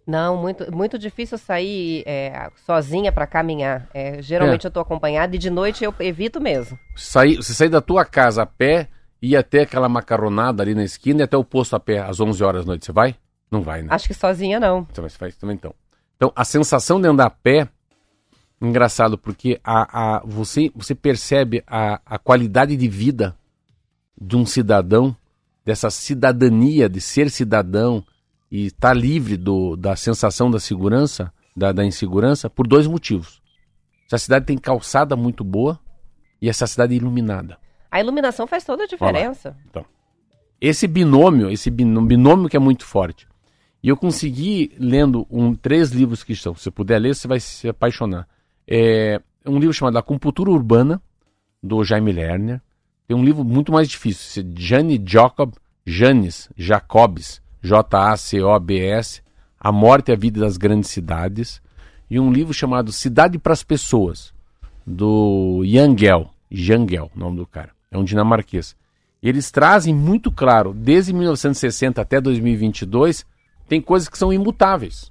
Não, muito, muito difícil sair é, sozinha para caminhar. É, geralmente é. eu estou acompanhada e de noite eu evito mesmo. Sair, você sair da tua casa a pé, ir até aquela macarronada ali na esquina e até o posto a pé às 11 horas da noite. Você vai? Não vai, né? Acho que sozinha não. Você vai, faz também então. Então, a sensação de andar a pé, engraçado, porque a, a, você, você percebe a, a qualidade de vida de um cidadão dessa cidadania, de ser cidadão e estar tá livre do, da sensação da segurança, da, da insegurança, por dois motivos. Essa cidade tem calçada muito boa e essa cidade é iluminada. A iluminação faz toda a diferença. Então, esse binômio, esse binômio, que é muito forte. E eu consegui, lendo um, três livros que estão, se você puder ler, você vai se apaixonar. É um livro chamado A Compultura Urbana, do Jaime Lerner. Tem um livro muito mais difícil, Jane Jacob, Janis Jacobs, J-A-C-O-B-S, A Morte e a Vida das Grandes Cidades, e um livro chamado Cidade para as Pessoas, do Yangel, Jangel, nome do cara, é um dinamarquês. Eles trazem muito claro, desde 1960 até 2022, tem coisas que são imutáveis.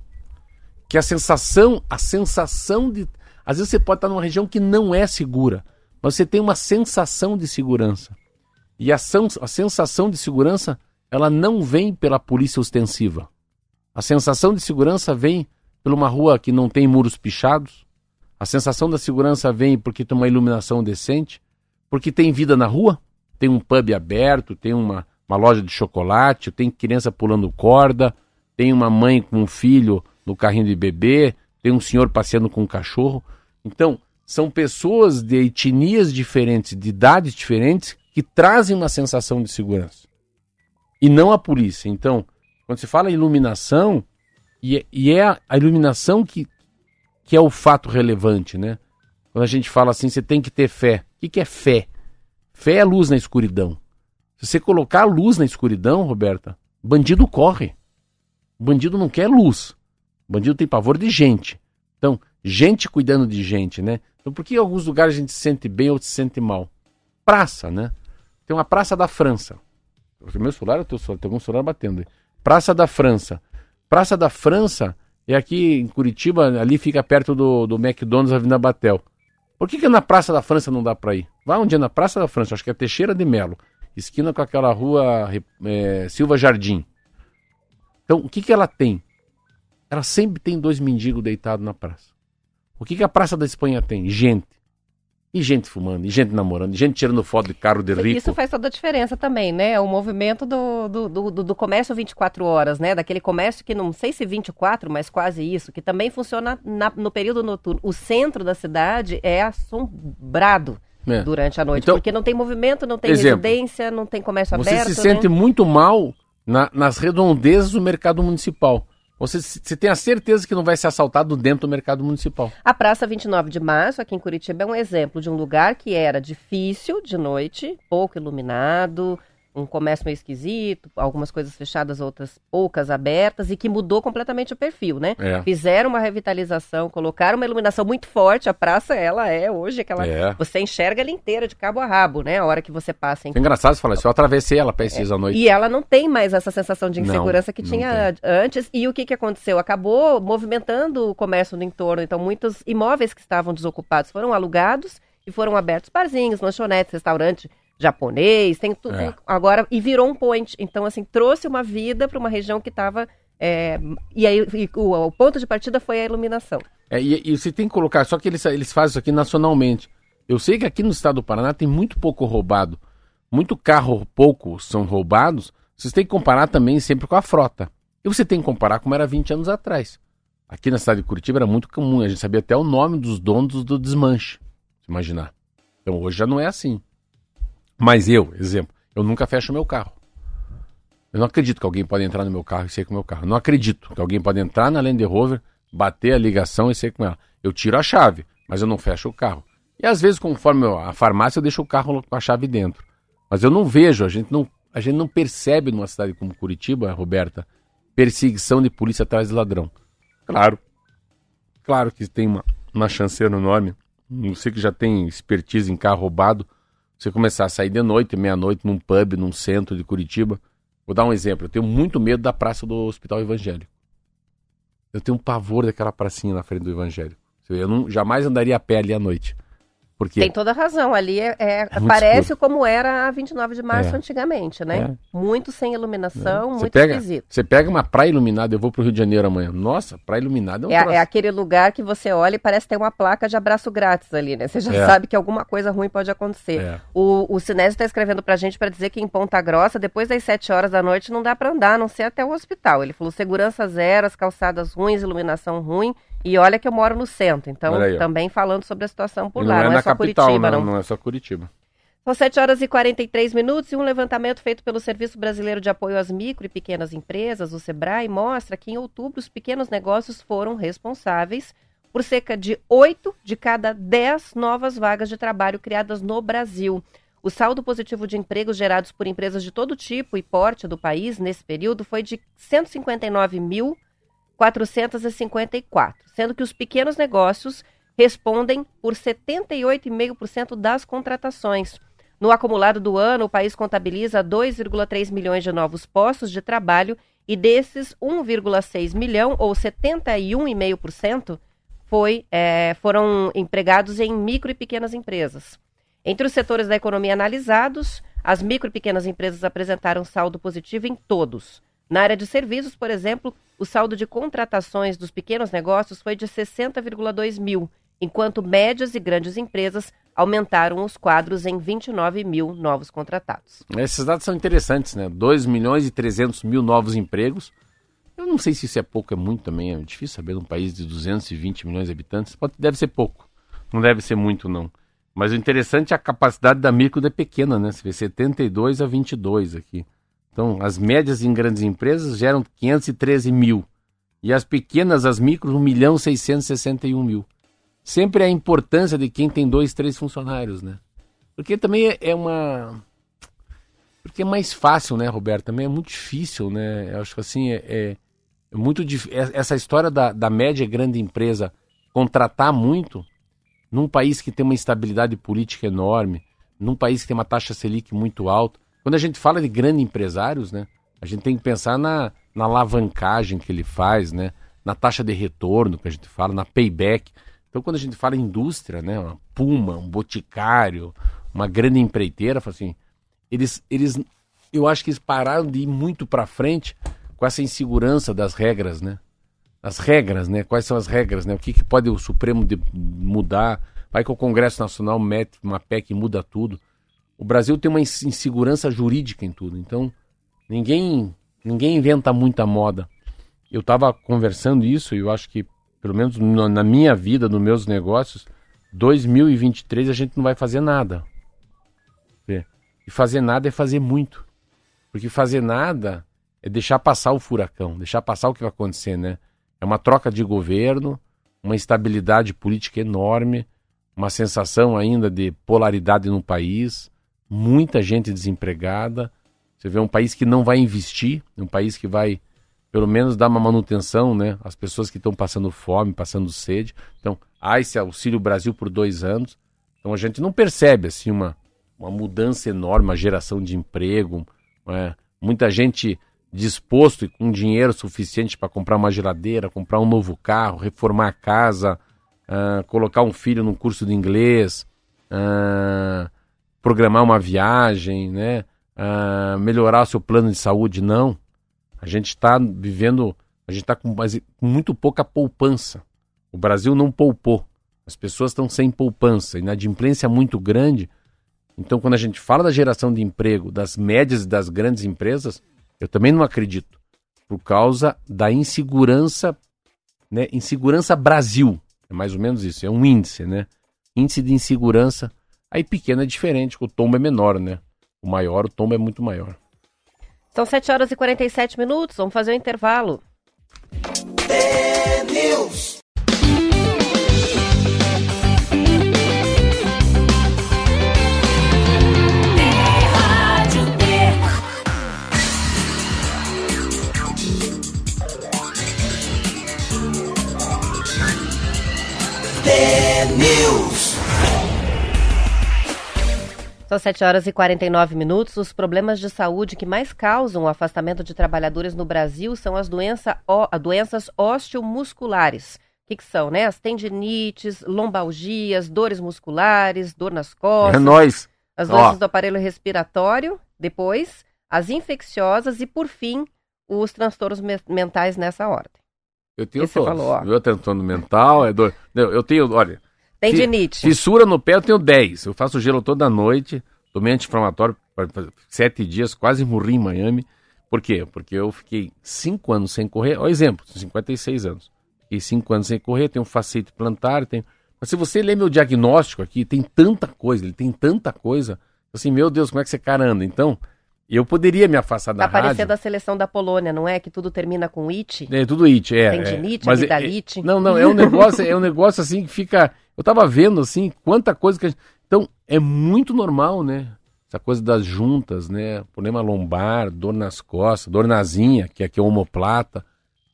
Que a sensação, a sensação de. Às vezes você pode estar numa região que não é segura, mas você tem uma sensação de segurança. E a, a sensação de segurança, ela não vem pela polícia ostensiva. A sensação de segurança vem por uma rua que não tem muros pichados. A sensação da segurança vem porque tem uma iluminação decente, porque tem vida na rua, tem um pub aberto, tem uma, uma loja de chocolate, tem criança pulando corda, tem uma mãe com um filho no carrinho de bebê, tem um senhor passeando com um cachorro. Então, são pessoas de etnias diferentes, de idades diferentes, que trazem uma sensação de segurança. E não a polícia. Então, quando se fala iluminação, e é, e é a, iluminação que, que é o fato relevante, né? Quando a gente fala assim, você tem que ter fé. O que, que é fé? Fé é luz na escuridão. Se você colocar a luz na escuridão, Roberta, bandido corre. bandido não quer luz. bandido tem pavor de gente. Então, gente cuidando de gente, né? Então, por que em alguns lugares a gente se sente bem ou se sente mal? Praça, né? Tem uma Praça da França. O meu celular o teu celular, tem algum celular batendo. Praça da França. Praça da França é aqui em Curitiba, ali fica perto do, do McDonald's Avenida Batel. Por que, que na Praça da França não dá para ir? Vai um dia na Praça da França, acho que é Teixeira de Melo, esquina com aquela rua é, Silva Jardim. Então, o que, que ela tem? Ela sempre tem dois mendigos deitados na praça. O que, que a Praça da Espanha tem? Gente. E gente fumando, e gente namorando, e gente tirando foto de carro de rico. Isso faz toda a diferença também, né? O movimento do, do, do, do, comércio 24 horas, né? Daquele comércio que não sei se 24, mas quase isso, que também funciona na, no período noturno. O centro da cidade é assombrado. É. Durante a noite, então, porque não tem movimento, não tem exemplo, residência, não tem comércio você aberto. Você se sente né? muito mal na, nas redondezas do mercado municipal. Você, você tem a certeza que não vai ser assaltado dentro do mercado municipal. A Praça 29 de Março, aqui em Curitiba, é um exemplo de um lugar que era difícil de noite, pouco iluminado, um comércio meio esquisito, algumas coisas fechadas, outras poucas abertas, e que mudou completamente o perfil, né? É. Fizeram uma revitalização, colocaram uma iluminação muito forte. A praça, ela é hoje aquela. É. Você enxerga ela inteira de cabo a rabo, né? A hora que você passa em É engraçado você falar isso. Eu atravessei ela precisa à noite. e ela não tem mais essa sensação de Não, insegurança que não tinha antes. E o que, que aconteceu? Acabou movimentando o comércio no entorno. Então, muitos imóveis que estavam desocupados foram alugados e foram abertos barzinhos, lanchonetes, restaurante japonês, tem tudo É. agora e virou um point. Então, assim, trouxe uma vida para uma região que estava e aí e o, o ponto de partida foi a iluminação. É, e, e você tem que colocar, só que eles, eles fazem isso aqui nacionalmente. Eu sei que aqui no estado do Paraná tem muito pouco roubado. Muito carro pouco são roubados. Vocês têm que comparar também sempre com a frota. E você tem que comparar como era 20 anos atrás. Aqui na cidade de Curitiba era muito comum, a gente sabia até o nome dos donos do desmanche. Se imaginar. Então hoje já não é assim. Mas eu, exemplo, eu nunca fecho meu carro. Eu não acredito que alguém pode entrar no meu carro e sair com o meu carro. Eu não acredito que alguém pode entrar na Land Rover, bater a ligação e sair com ela. Eu tiro a chave, mas eu não fecho o carro. E às vezes, conforme a farmácia, eu deixo o carro com a chave dentro. Mas eu não vejo, a gente não, a gente não percebe numa cidade como Curitiba, Roberta, perseguição de polícia atrás de ladrão. Claro, claro que tem uma, uma enorme. Você que já tem expertise em carro roubado, você começar a sair de noite, meia-noite, num pub, num centro de Curitiba. Vou dar um exemplo. Eu tenho muito medo da praça do Hospital Evangélico. Eu tenho um pavor daquela pracinha na frente do Evangélico. Eu não, jamais andaria a pé ali à noite. Porque Tem toda razão. Ali é, é- É parece como era a 29 de março É. antigamente, né? Muito sem iluminação, você muito pega, esquisito. você pega uma praia iluminada, eu vou pro Rio de Janeiro amanhã. Nossa, praia iluminada é um É, é aquele lugar que você olha e parece ter uma placa de abraço grátis ali, né? Você já É. sabe que alguma coisa ruim pode acontecer. É. O, o Sinésio está escrevendo pra gente para dizer que em Ponta Grossa, depois das 7 horas da noite, não dá para andar, a não ser até o hospital. Ele falou segurança zero, as calçadas ruins, iluminação ruim. E olha que eu moro no centro, então aí, também falando sobre a situação por E lá. não é na só capital, Curitiba, não, não. não é só Curitiba. São 7 horas e 43 minutos e um levantamento feito pelo Serviço Brasileiro de Apoio às Micro e Pequenas Empresas, o SEBRAE, mostra que em outubro os pequenos negócios foram responsáveis por cerca de 8 de cada 10 novas vagas de trabalho criadas no Brasil. O saldo positivo de empregos gerados por empresas de todo tipo e porte do país nesse período foi de 159.454, sendo que os pequenos negócios respondem por 78,5% das contratações. No acumulado do ano, o país contabiliza 2,3 milhões de novos postos de trabalho e desses 1,6 milhão, ou 71,5%, foi, é, foram empregados em micro e pequenas empresas. Entre os setores da economia analisados, as micro e pequenas empresas apresentaram saldo positivo em todos. Na área de serviços, por exemplo, o saldo de contratações dos pequenos negócios foi de 60,2 mil, enquanto médias e grandes empresas aumentaram os quadros em 29 mil novos contratados. Esses dados são interessantes, né? 2 milhões e 300 mil novos empregos. Eu não sei se isso é pouco, é muito também. É difícil saber num país de 220 milhões de habitantes. Pode, deve ser pouco. Não deve ser muito, não. Mas o interessante é a capacidade da micro da pequena, né? Você vê 72 a 22 aqui. Então, as médias em grandes empresas geram 513 mil. E as pequenas, as micros, 1 milhão 661 mil. Sempre a importância de quem tem dois, três funcionários, né? Porque também é- é uma. Porque é mais fácil, né, Roberto? Também é muito difícil, né? Eu acho que assim, é, é- é muito difícil. Essa história da, da média e grande empresa contratar muito num país que tem uma instabilidade política enorme, num país que tem uma taxa Selic muito alta. Quando a gente fala de grandes empresários, né? A gente tem que pensar na, na alavancagem que ele faz, né? Na taxa de retorno que a gente fala, na payback. Então, quando a gente fala em indústria, né? Uma Puma, um Boticário, uma grande empreiteira, assim, eles, eles, eu acho que eles pararam de ir muito para frente com essa insegurança das regras, né? As regras, né? Quais são as regras, né? O que, que pode o Supremo mudar? Vai que o Congresso Nacional mete uma PEC e muda tudo. O Brasil tem uma ins- insegurança jurídica em tudo. Então, ninguém, ninguém inventa muita moda. Eu estava conversando isso e eu acho que, pelo menos na minha vida, nos meus negócios, 2023 a gente não vai fazer nada. E fazer nada é fazer muito. Porque fazer nada é deixar passar o furacão, deixar passar o que vai acontecer, né? É uma troca de governo, uma instabilidade política enorme, uma sensação ainda de polaridade no país, muita gente desempregada, Você vê um país que não vai investir, um país que vai, pelo menos, dar uma manutenção, né? As pessoas que estão passando fome, passando sede. Então, há esse Auxílio Brasil por dois anos. Então, a gente não percebe, assim, uma, uma mudança enorme, uma geração de emprego, né? muita gente disposto e com dinheiro suficiente para comprar uma geladeira, comprar um novo carro, reformar a casa, uh, colocar um filho num curso de inglês, uh, programar uma viagem, né? Uh, melhorar o seu plano de saúde, não. A gente está vivendo, a gente está com, com muito pouca poupança. O Brasil não poupou. As pessoas estão sem poupança, inadimplência muito grande. Então, quando a gente fala da geração de emprego das médias e das grandes empresas, eu também não acredito. Por causa da insegurança, né? Insegurança Brasil. É mais ou menos isso, é um índice, né? Índice de insegurança. Aí pequeno é diferente, o tombo é menor, né? O maior, o tombo é muito maior. São 7 horas e 47 minutos, vamos fazer o um intervalo. São 7 horas e 49 minutos. Os problemas de saúde que mais causam o afastamento de trabalhadores no Brasil são as doença, ó- doenças osteomusculares. O que, que são, né? As tendinites, lombalgias, dores musculares, dor nas É costas, nós. as Ó. doenças do aparelho respiratório, depois as infecciosas e, por fim, os transtornos me- mentais nessa ordem. Eu tenho Esse você todos. falou, ó. Meu transtorno mental é dor. Eu tenho, olha, Tendinite. fissura no pé eu tenho 10. Eu faço gelo toda noite, tomei anti-inflamatório por sete dias, quase morri em Miami. Por quê? Porque eu fiquei cinco anos sem correr. Ó, exemplo, 56 anos. Fiquei cinco anos sem correr, tenho um facete plantar, tenho... Mas se você ler meu diagnóstico aqui, tem tanta coisa, ele tem tanta coisa. Assim, meu Deus, como é que esse cara anda? Então, eu poderia me afastar da Tá rádio. parecendo a seleção da Polônia, não é? Que tudo termina com it. É tudo it, é. Tendinite, é. Mas é- é- não, não, é um negócio, é um negócio assim que fica. Eu tava vendo assim, quanta coisa que a gente. Então, é muito normal, né? Essa coisa das juntas, né? Problema lombar, dor nas costas, dor nasinha, que aqui é omoplata.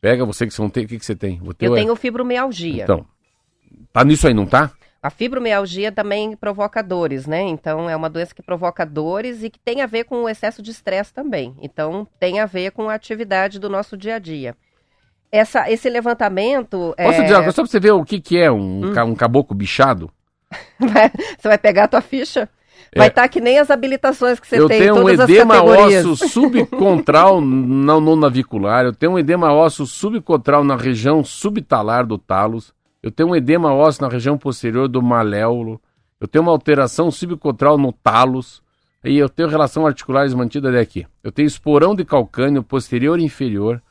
Pega você que você não tem, o que, que você tem? O Eu é- tenho fibromialgia. Então, tá nisso aí, não tá? A fibromialgia também provoca dores, né? Então é uma doença que provoca dores e que tem a ver com o excesso de estresse também. Então tem a ver com a atividade do nosso dia a dia. Essa, esse levantamento. Posso é, dizer só pra você ver o que, que é um, ca- um caboclo bichado? Você vai pegar a tua ficha? É. Vai estar que nem as habilitações que você eu tem tenho em um edema ósseo subcontral não no navicular, eu tenho um edema ósseo subcontral na região subtalar do talos, eu tenho um edema ósseo na região posterior do maléolo, eu tenho uma alteração subcontral no talos, e eu tenho relação articulares mantida daqui. Eu tenho esporão de calcânio posterior e inferior,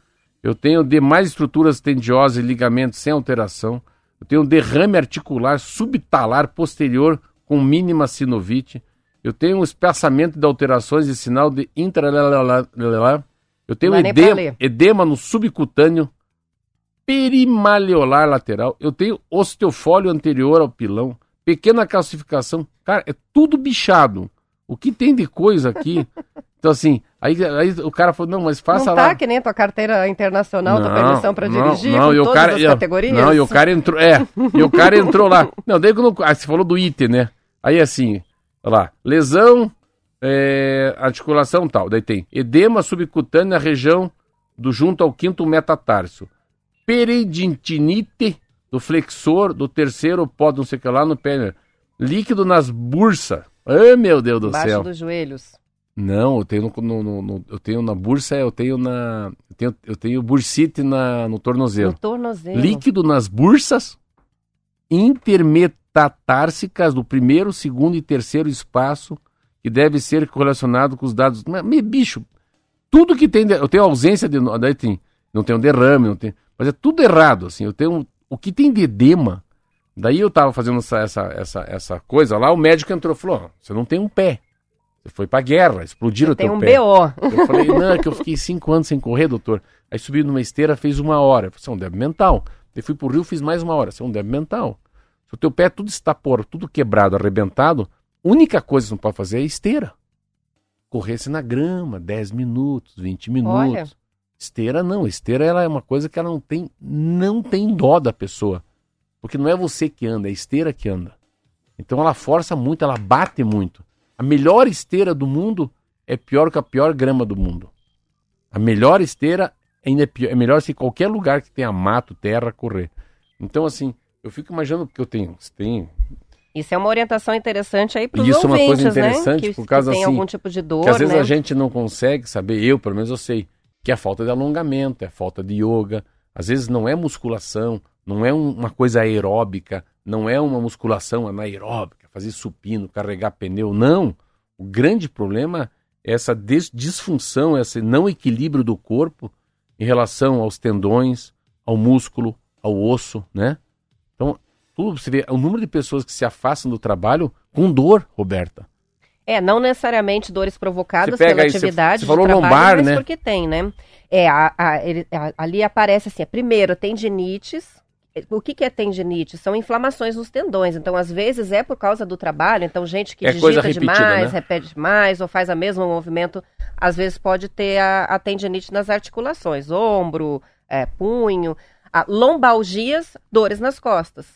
eu tenho demais estruturas tendiosas e ligamentos sem alteração, eu tenho derrame articular subtalar posterior com mínima sinovite, eu tenho um espaçamento de alterações de sinal de intralelar, eu tenho edema, edema no subcutâneo perimaleolar lateral, eu tenho osteofólio anterior ao pilão, pequena calcificação, cara, é tudo bichado. O que tem de coisa aqui? Então assim, aí, aí o cara falou, não, mas faça Não lá. tá que nem a tua carteira internacional Não, permissão para não, dirigir não, com e todas cara, as categorias? Não, e o cara entrou, é, e o cara entrou lá. Não, daí quando, ah, você falou do IT, né? Aí assim, olha lá, lesão, é, articulação tal, daí tem edema subcutâneo na região do junto ao quinto metatarso, peridintinite do flexor do terceiro pó, não sei o que lá no pé, líquido nas bursas. Ai, meu Deus do Embaixo céu. dos joelhos. Não, eu tenho no, no- no- eu tenho na bursa, eu tenho na eu tenho, eu tenho bursite na no tornozelo. No tornozelo. Líquido nas bursas intermetatársicas do primeiro, segundo e terceiro espaço, que deve ser correlacionado com os dados. Mas, me- bicho, tudo que tem. eu tenho ausência de. Daí tem, não tenho derrame, não tenho. Mas é tudo errado, assim. Eu tenho. O que tem de edema. Daí eu tava fazendo essa, essa, essa, essa coisa lá, o médico entrou e falou: ó, você não tem um pé. Você foi pra guerra, explodiram o Tem teu um pé. BO. Eu falei, não, é que eu fiquei cinco anos sem correr, doutor. Aí subi numa esteira, fez uma hora. Eu falei, você é um débil mental. Daí fui pro Rio, fiz mais uma hora. Você é um débil mental. Se o teu pé tudo está por, tudo quebrado, arrebentado, única coisa que você não pode fazer é esteira. corresse na grama, 10 minutos, 20 minutos. Olha. Esteira não, esteira ela é uma coisa que ela não tem, não tem dó da pessoa. Porque não é você que anda, é a esteira que anda. Então ela força muito, ela bate muito. A melhor esteira do mundo é pior que a pior grama do mundo. A melhor esteira ainda é, pior, é melhor se qualquer lugar que tenha mato, terra, correr. Então, assim, eu fico imaginando que eu tenho. Tem, Isso é uma orientação interessante aí para os Isso é uma coisa interessante, né? Que, por causa, que tem assim, algum tipo de dor, que às vezes né? a gente não consegue saber, eu pelo menos eu sei, que é falta de alongamento, é falta de yoga. Às vezes não é musculação, não é um- uma coisa aeróbica, não é uma musculação anaeróbica, fazer supino, carregar pneu. Não. O grande problema é essa disfunção, esse não equilíbrio do corpo em relação aos tendões, ao músculo, ao osso, né? Então, tudo você vê, o número de pessoas que se afastam do trabalho com dor, Roberta. É, não necessariamente dores provocadas pela aí, atividade você de falou trabalho, lombar, mas né? porque tem, né? É, a- a- ele- a- ali aparece assim, primeiro, tendinites. O que, que é tendinite? São inflamações nos tendões. Então, às vezes, é por causa do trabalho. Então, gente que É digita demais, né? repete demais, ou faz o mesmo movimento, às vezes pode ter a, a tendinite nas articulações. Ombro, é, punho. A lombalgias, dores nas costas.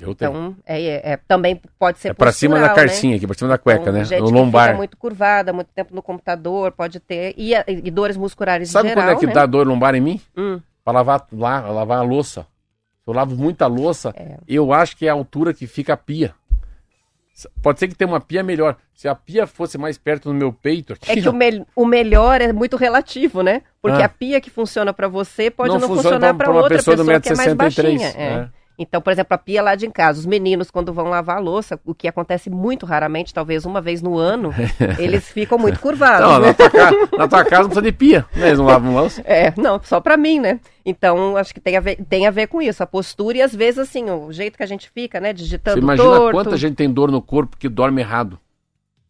Eu tenho. Então, é, é- é- também pode ser É pra cima da né? carcinha aqui, pra cima da cueca, Então, né? Gente No lombar. fica muito curvada, muito tempo no computador, pode ter. E, e dores musculares Sabe geral, quando é que né? dá dor lombar em mim? Hum, Pra lavar, lá, lavar a louça. Se eu lavo muita louça, É. eu acho que é a altura que fica a pia. Pode ser que tenha uma pia melhor. Se a pia fosse mais perto do meu peito aqui, É que o, mel- o melhor é muito relativo, né? Porque Ah. a pia que funciona pra você pode não, funciona funcionar uma outra pessoa pessoa, que é mais 1,63 baixinha. é. é. Então, por exemplo, a pia lá de casa, os meninos, quando vão lavar a louça, o que acontece muito raramente, talvez uma vez no ano, eles ficam muito curvados. Não, né? na, tua casa, na tua casa não precisa de pia. Né? Eles não lavam louça. É, não, só pra mim, né? Então, acho que tem a, ver, tem a ver com isso, a postura e às vezes, assim, o jeito que a gente fica, né? Digitando Você imagina torto. quanta gente tem dor no corpo que dorme errado.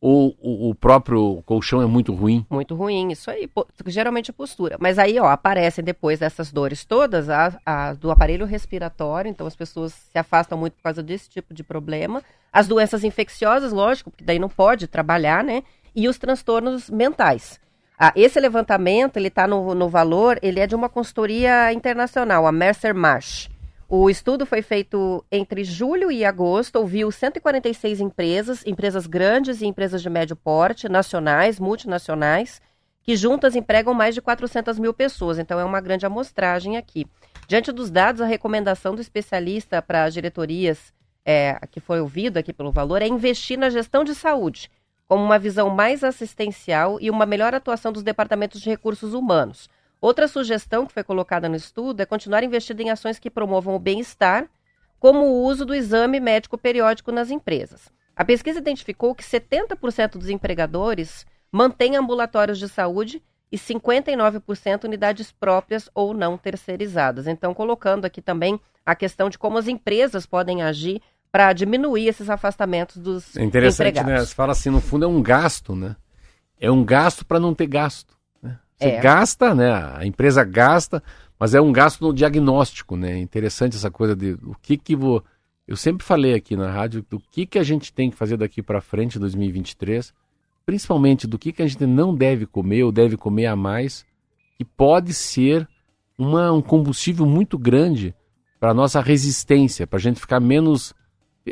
Ou o, próprio colchão é muito ruim. Muito ruim, isso aí, geralmente é postura. Mas aí, ó, aparecem depois dessas dores todas, a, a do aparelho respiratório, então as pessoas se afastam muito por causa desse tipo de problema. As doenças infecciosas, lógico, porque daí não pode trabalhar, né? E os transtornos mentais. Ah, esse levantamento, ele está no, no valor, ele é de uma consultoria internacional, a Mercer Marsh. O estudo foi feito entre julho e agosto, ouviu 146 empresas, empresas grandes e empresas de médio porte, nacionais, multinacionais, que juntas empregam mais de 400 mil pessoas. Então é uma grande amostragem aqui. Diante dos dados, a recomendação do especialista para as diretorias, é, que foi ouvido aqui pelo valor, é investir na gestão de saúde, como uma visão mais assistencial e uma melhor atuação dos departamentos de recursos humanos. Outra sugestão que foi colocada no estudo é continuar investindo em ações que promovam o bem-estar, como o uso do exame médico periódico nas empresas. A pesquisa identificou que 70% dos empregadores mantêm ambulatórios de saúde e 59% unidades próprias ou não terceirizadas. Então, colocando aqui também a questão de como as empresas podem agir para diminuir esses afastamentos dos É interessante, empregados. né? Você fala assim, no fundo é um gasto, né? É um gasto para não ter gasto. Você É. gasta, né? A empresa gasta, mas é um gasto no diagnóstico, né? É interessante essa coisa de o que que vou... Eu sempre falei aqui na rádio do que que a gente tem que fazer daqui para frente, 2023, principalmente do que que a gente não deve comer ou deve comer a mais, que pode ser uma, um combustível muito grande para nossa resistência, para a gente ficar menos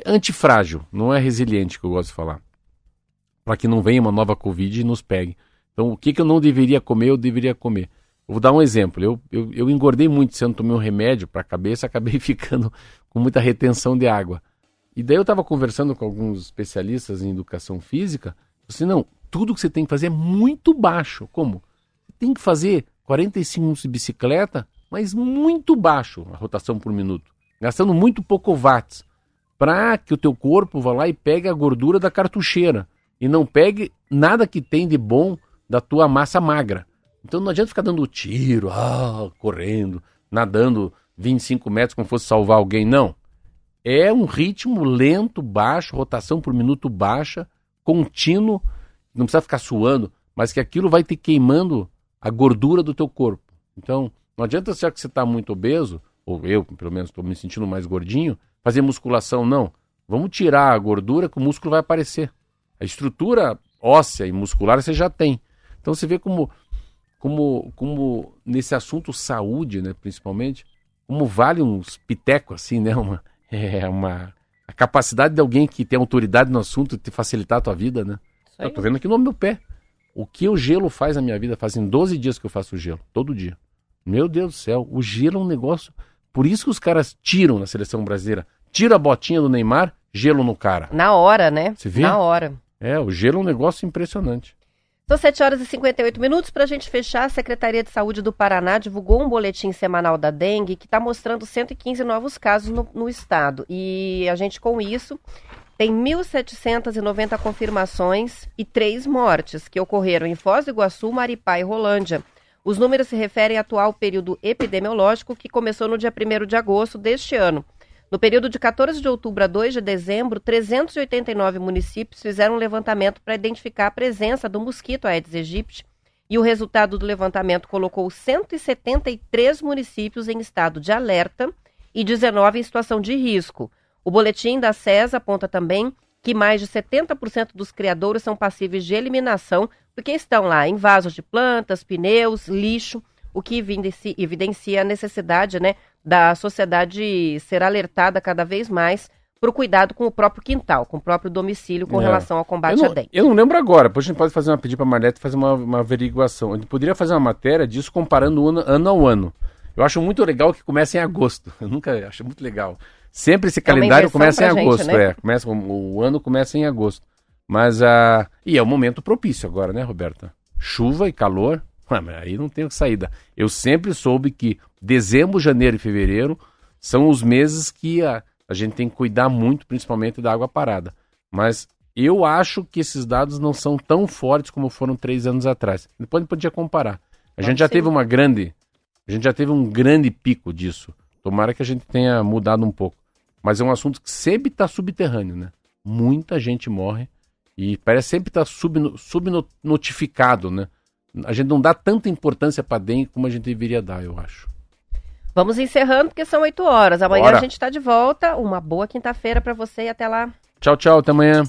antifrágil, não é resiliente que eu gosto de falar. Para que não venha uma nova Covid e nos pegue. Então, o que, que eu não deveria comer, eu deveria comer. Vou dar um exemplo. Eu, eu, eu engordei muito sendo tomei um remédio para a cabeça, acabei ficando com muita retenção de água. E daí eu estava conversando com alguns especialistas em educação física. Assim, não, tudo que você tem que fazer é muito baixo. Como? Você tem que fazer 45 minutos de bicicleta, mas muito baixo a rotação por minuto, gastando muito pouco watts para que o teu corpo vá lá e pegue a gordura da cartucheira e não pegue nada que tem de bom da tua massa magra. Então não adianta ficar dando tiro, ah, correndo, nadando 25 metros como fosse salvar alguém, não. É um ritmo lento, baixo, rotação por minuto baixa, contínuo, não precisa ficar suando, mas que aquilo vai te queimando a gordura do teu corpo. Então, não adianta ser que você está muito obeso, ou eu, pelo menos, estou me sentindo mais gordinho, fazer musculação, não. Vamos tirar a gordura que o músculo vai aparecer. A estrutura óssea e muscular você já tem. Então você vê como, como, como nesse assunto saúde, né, principalmente, como vale uns pitecos assim, né, uma, é uma a capacidade de alguém que tem autoridade no assunto te facilitar a tua vida, né? Isso. Eu tô vendo aqui no meu pé. O que o gelo faz na minha vida? Fazem 12 dias que eu faço gelo, todo dia. Meu Deus do céu, o gelo é um negócio. Por isso que os caras tiram na seleção brasileira. Tira a botinha do Neymar, gelo no cara. Na hora, né? Você vê? Na hora. É, o gelo é um negócio impressionante. São 7 horas e 58 minutos. Para a gente fechar, a Secretaria de Saúde do Paraná divulgou um boletim semanal da dengue que está mostrando 115 novos casos no, no estado. E a gente, com isso, tem 1.790 confirmações e três mortes que ocorreram em Foz do Iguaçu, Maripá e Rolândia. Os números se referem ao atual período epidemiológico que começou no dia 1 de agosto deste ano. No período de 14 de outubro a 2 de dezembro, 389 municípios fizeram um levantamento para identificar a presença do mosquito Aedes aegypti e o resultado do levantamento colocou 173 municípios em estado de alerta e 19 em situação de risco. O boletim da CESA aponta também que mais de 70% dos criadouros são passíveis de eliminação porque estão lá em vasos de plantas, pneus, lixo, o que evidenci- evidencia a necessidade né, da sociedade ser alertada cada vez mais para o cuidado com o próprio quintal, com o próprio domicílio com É. relação ao Eu combate à não, dengue. eu não lembro agora, depois a gente pode fazer uma pedir para a Marlete fazer uma, uma averiguação. A gente poderia fazer uma matéria disso comparando ano, ano ao ano. Eu acho muito legal que começa em agosto. Eu nunca acho muito legal. Sempre esse uma calendário começa em pra gente, agosto, né? é. Começa, o, o ano começa em agosto. Mas a. e é o momento propício agora, né, Roberta? Chuva e calor. Ah, mas aí não tem saída. Eu sempre soube que dezembro, janeiro e fevereiro são os meses que a, a gente tem que cuidar muito, principalmente da água parada. Mas eu acho que esses dados não são tão fortes como foram três anos atrás. Depois a gente podia comparar. A gente já teve uma grande. A gente já teve um grande pico disso. Tomara que a gente tenha mudado um pouco. Mas é um assunto que sempre está subterrâneo, né? Muita gente morre e parece sempre estar subno- subnotificado, né? A gente não dá tanta importância para dengue como a gente deveria dar, eu acho. Vamos encerrando porque são 8 horas. Amanhã Bora. a gente está de volta. Uma boa quinta-feira para você e até lá. Tchau, tchau, até amanhã.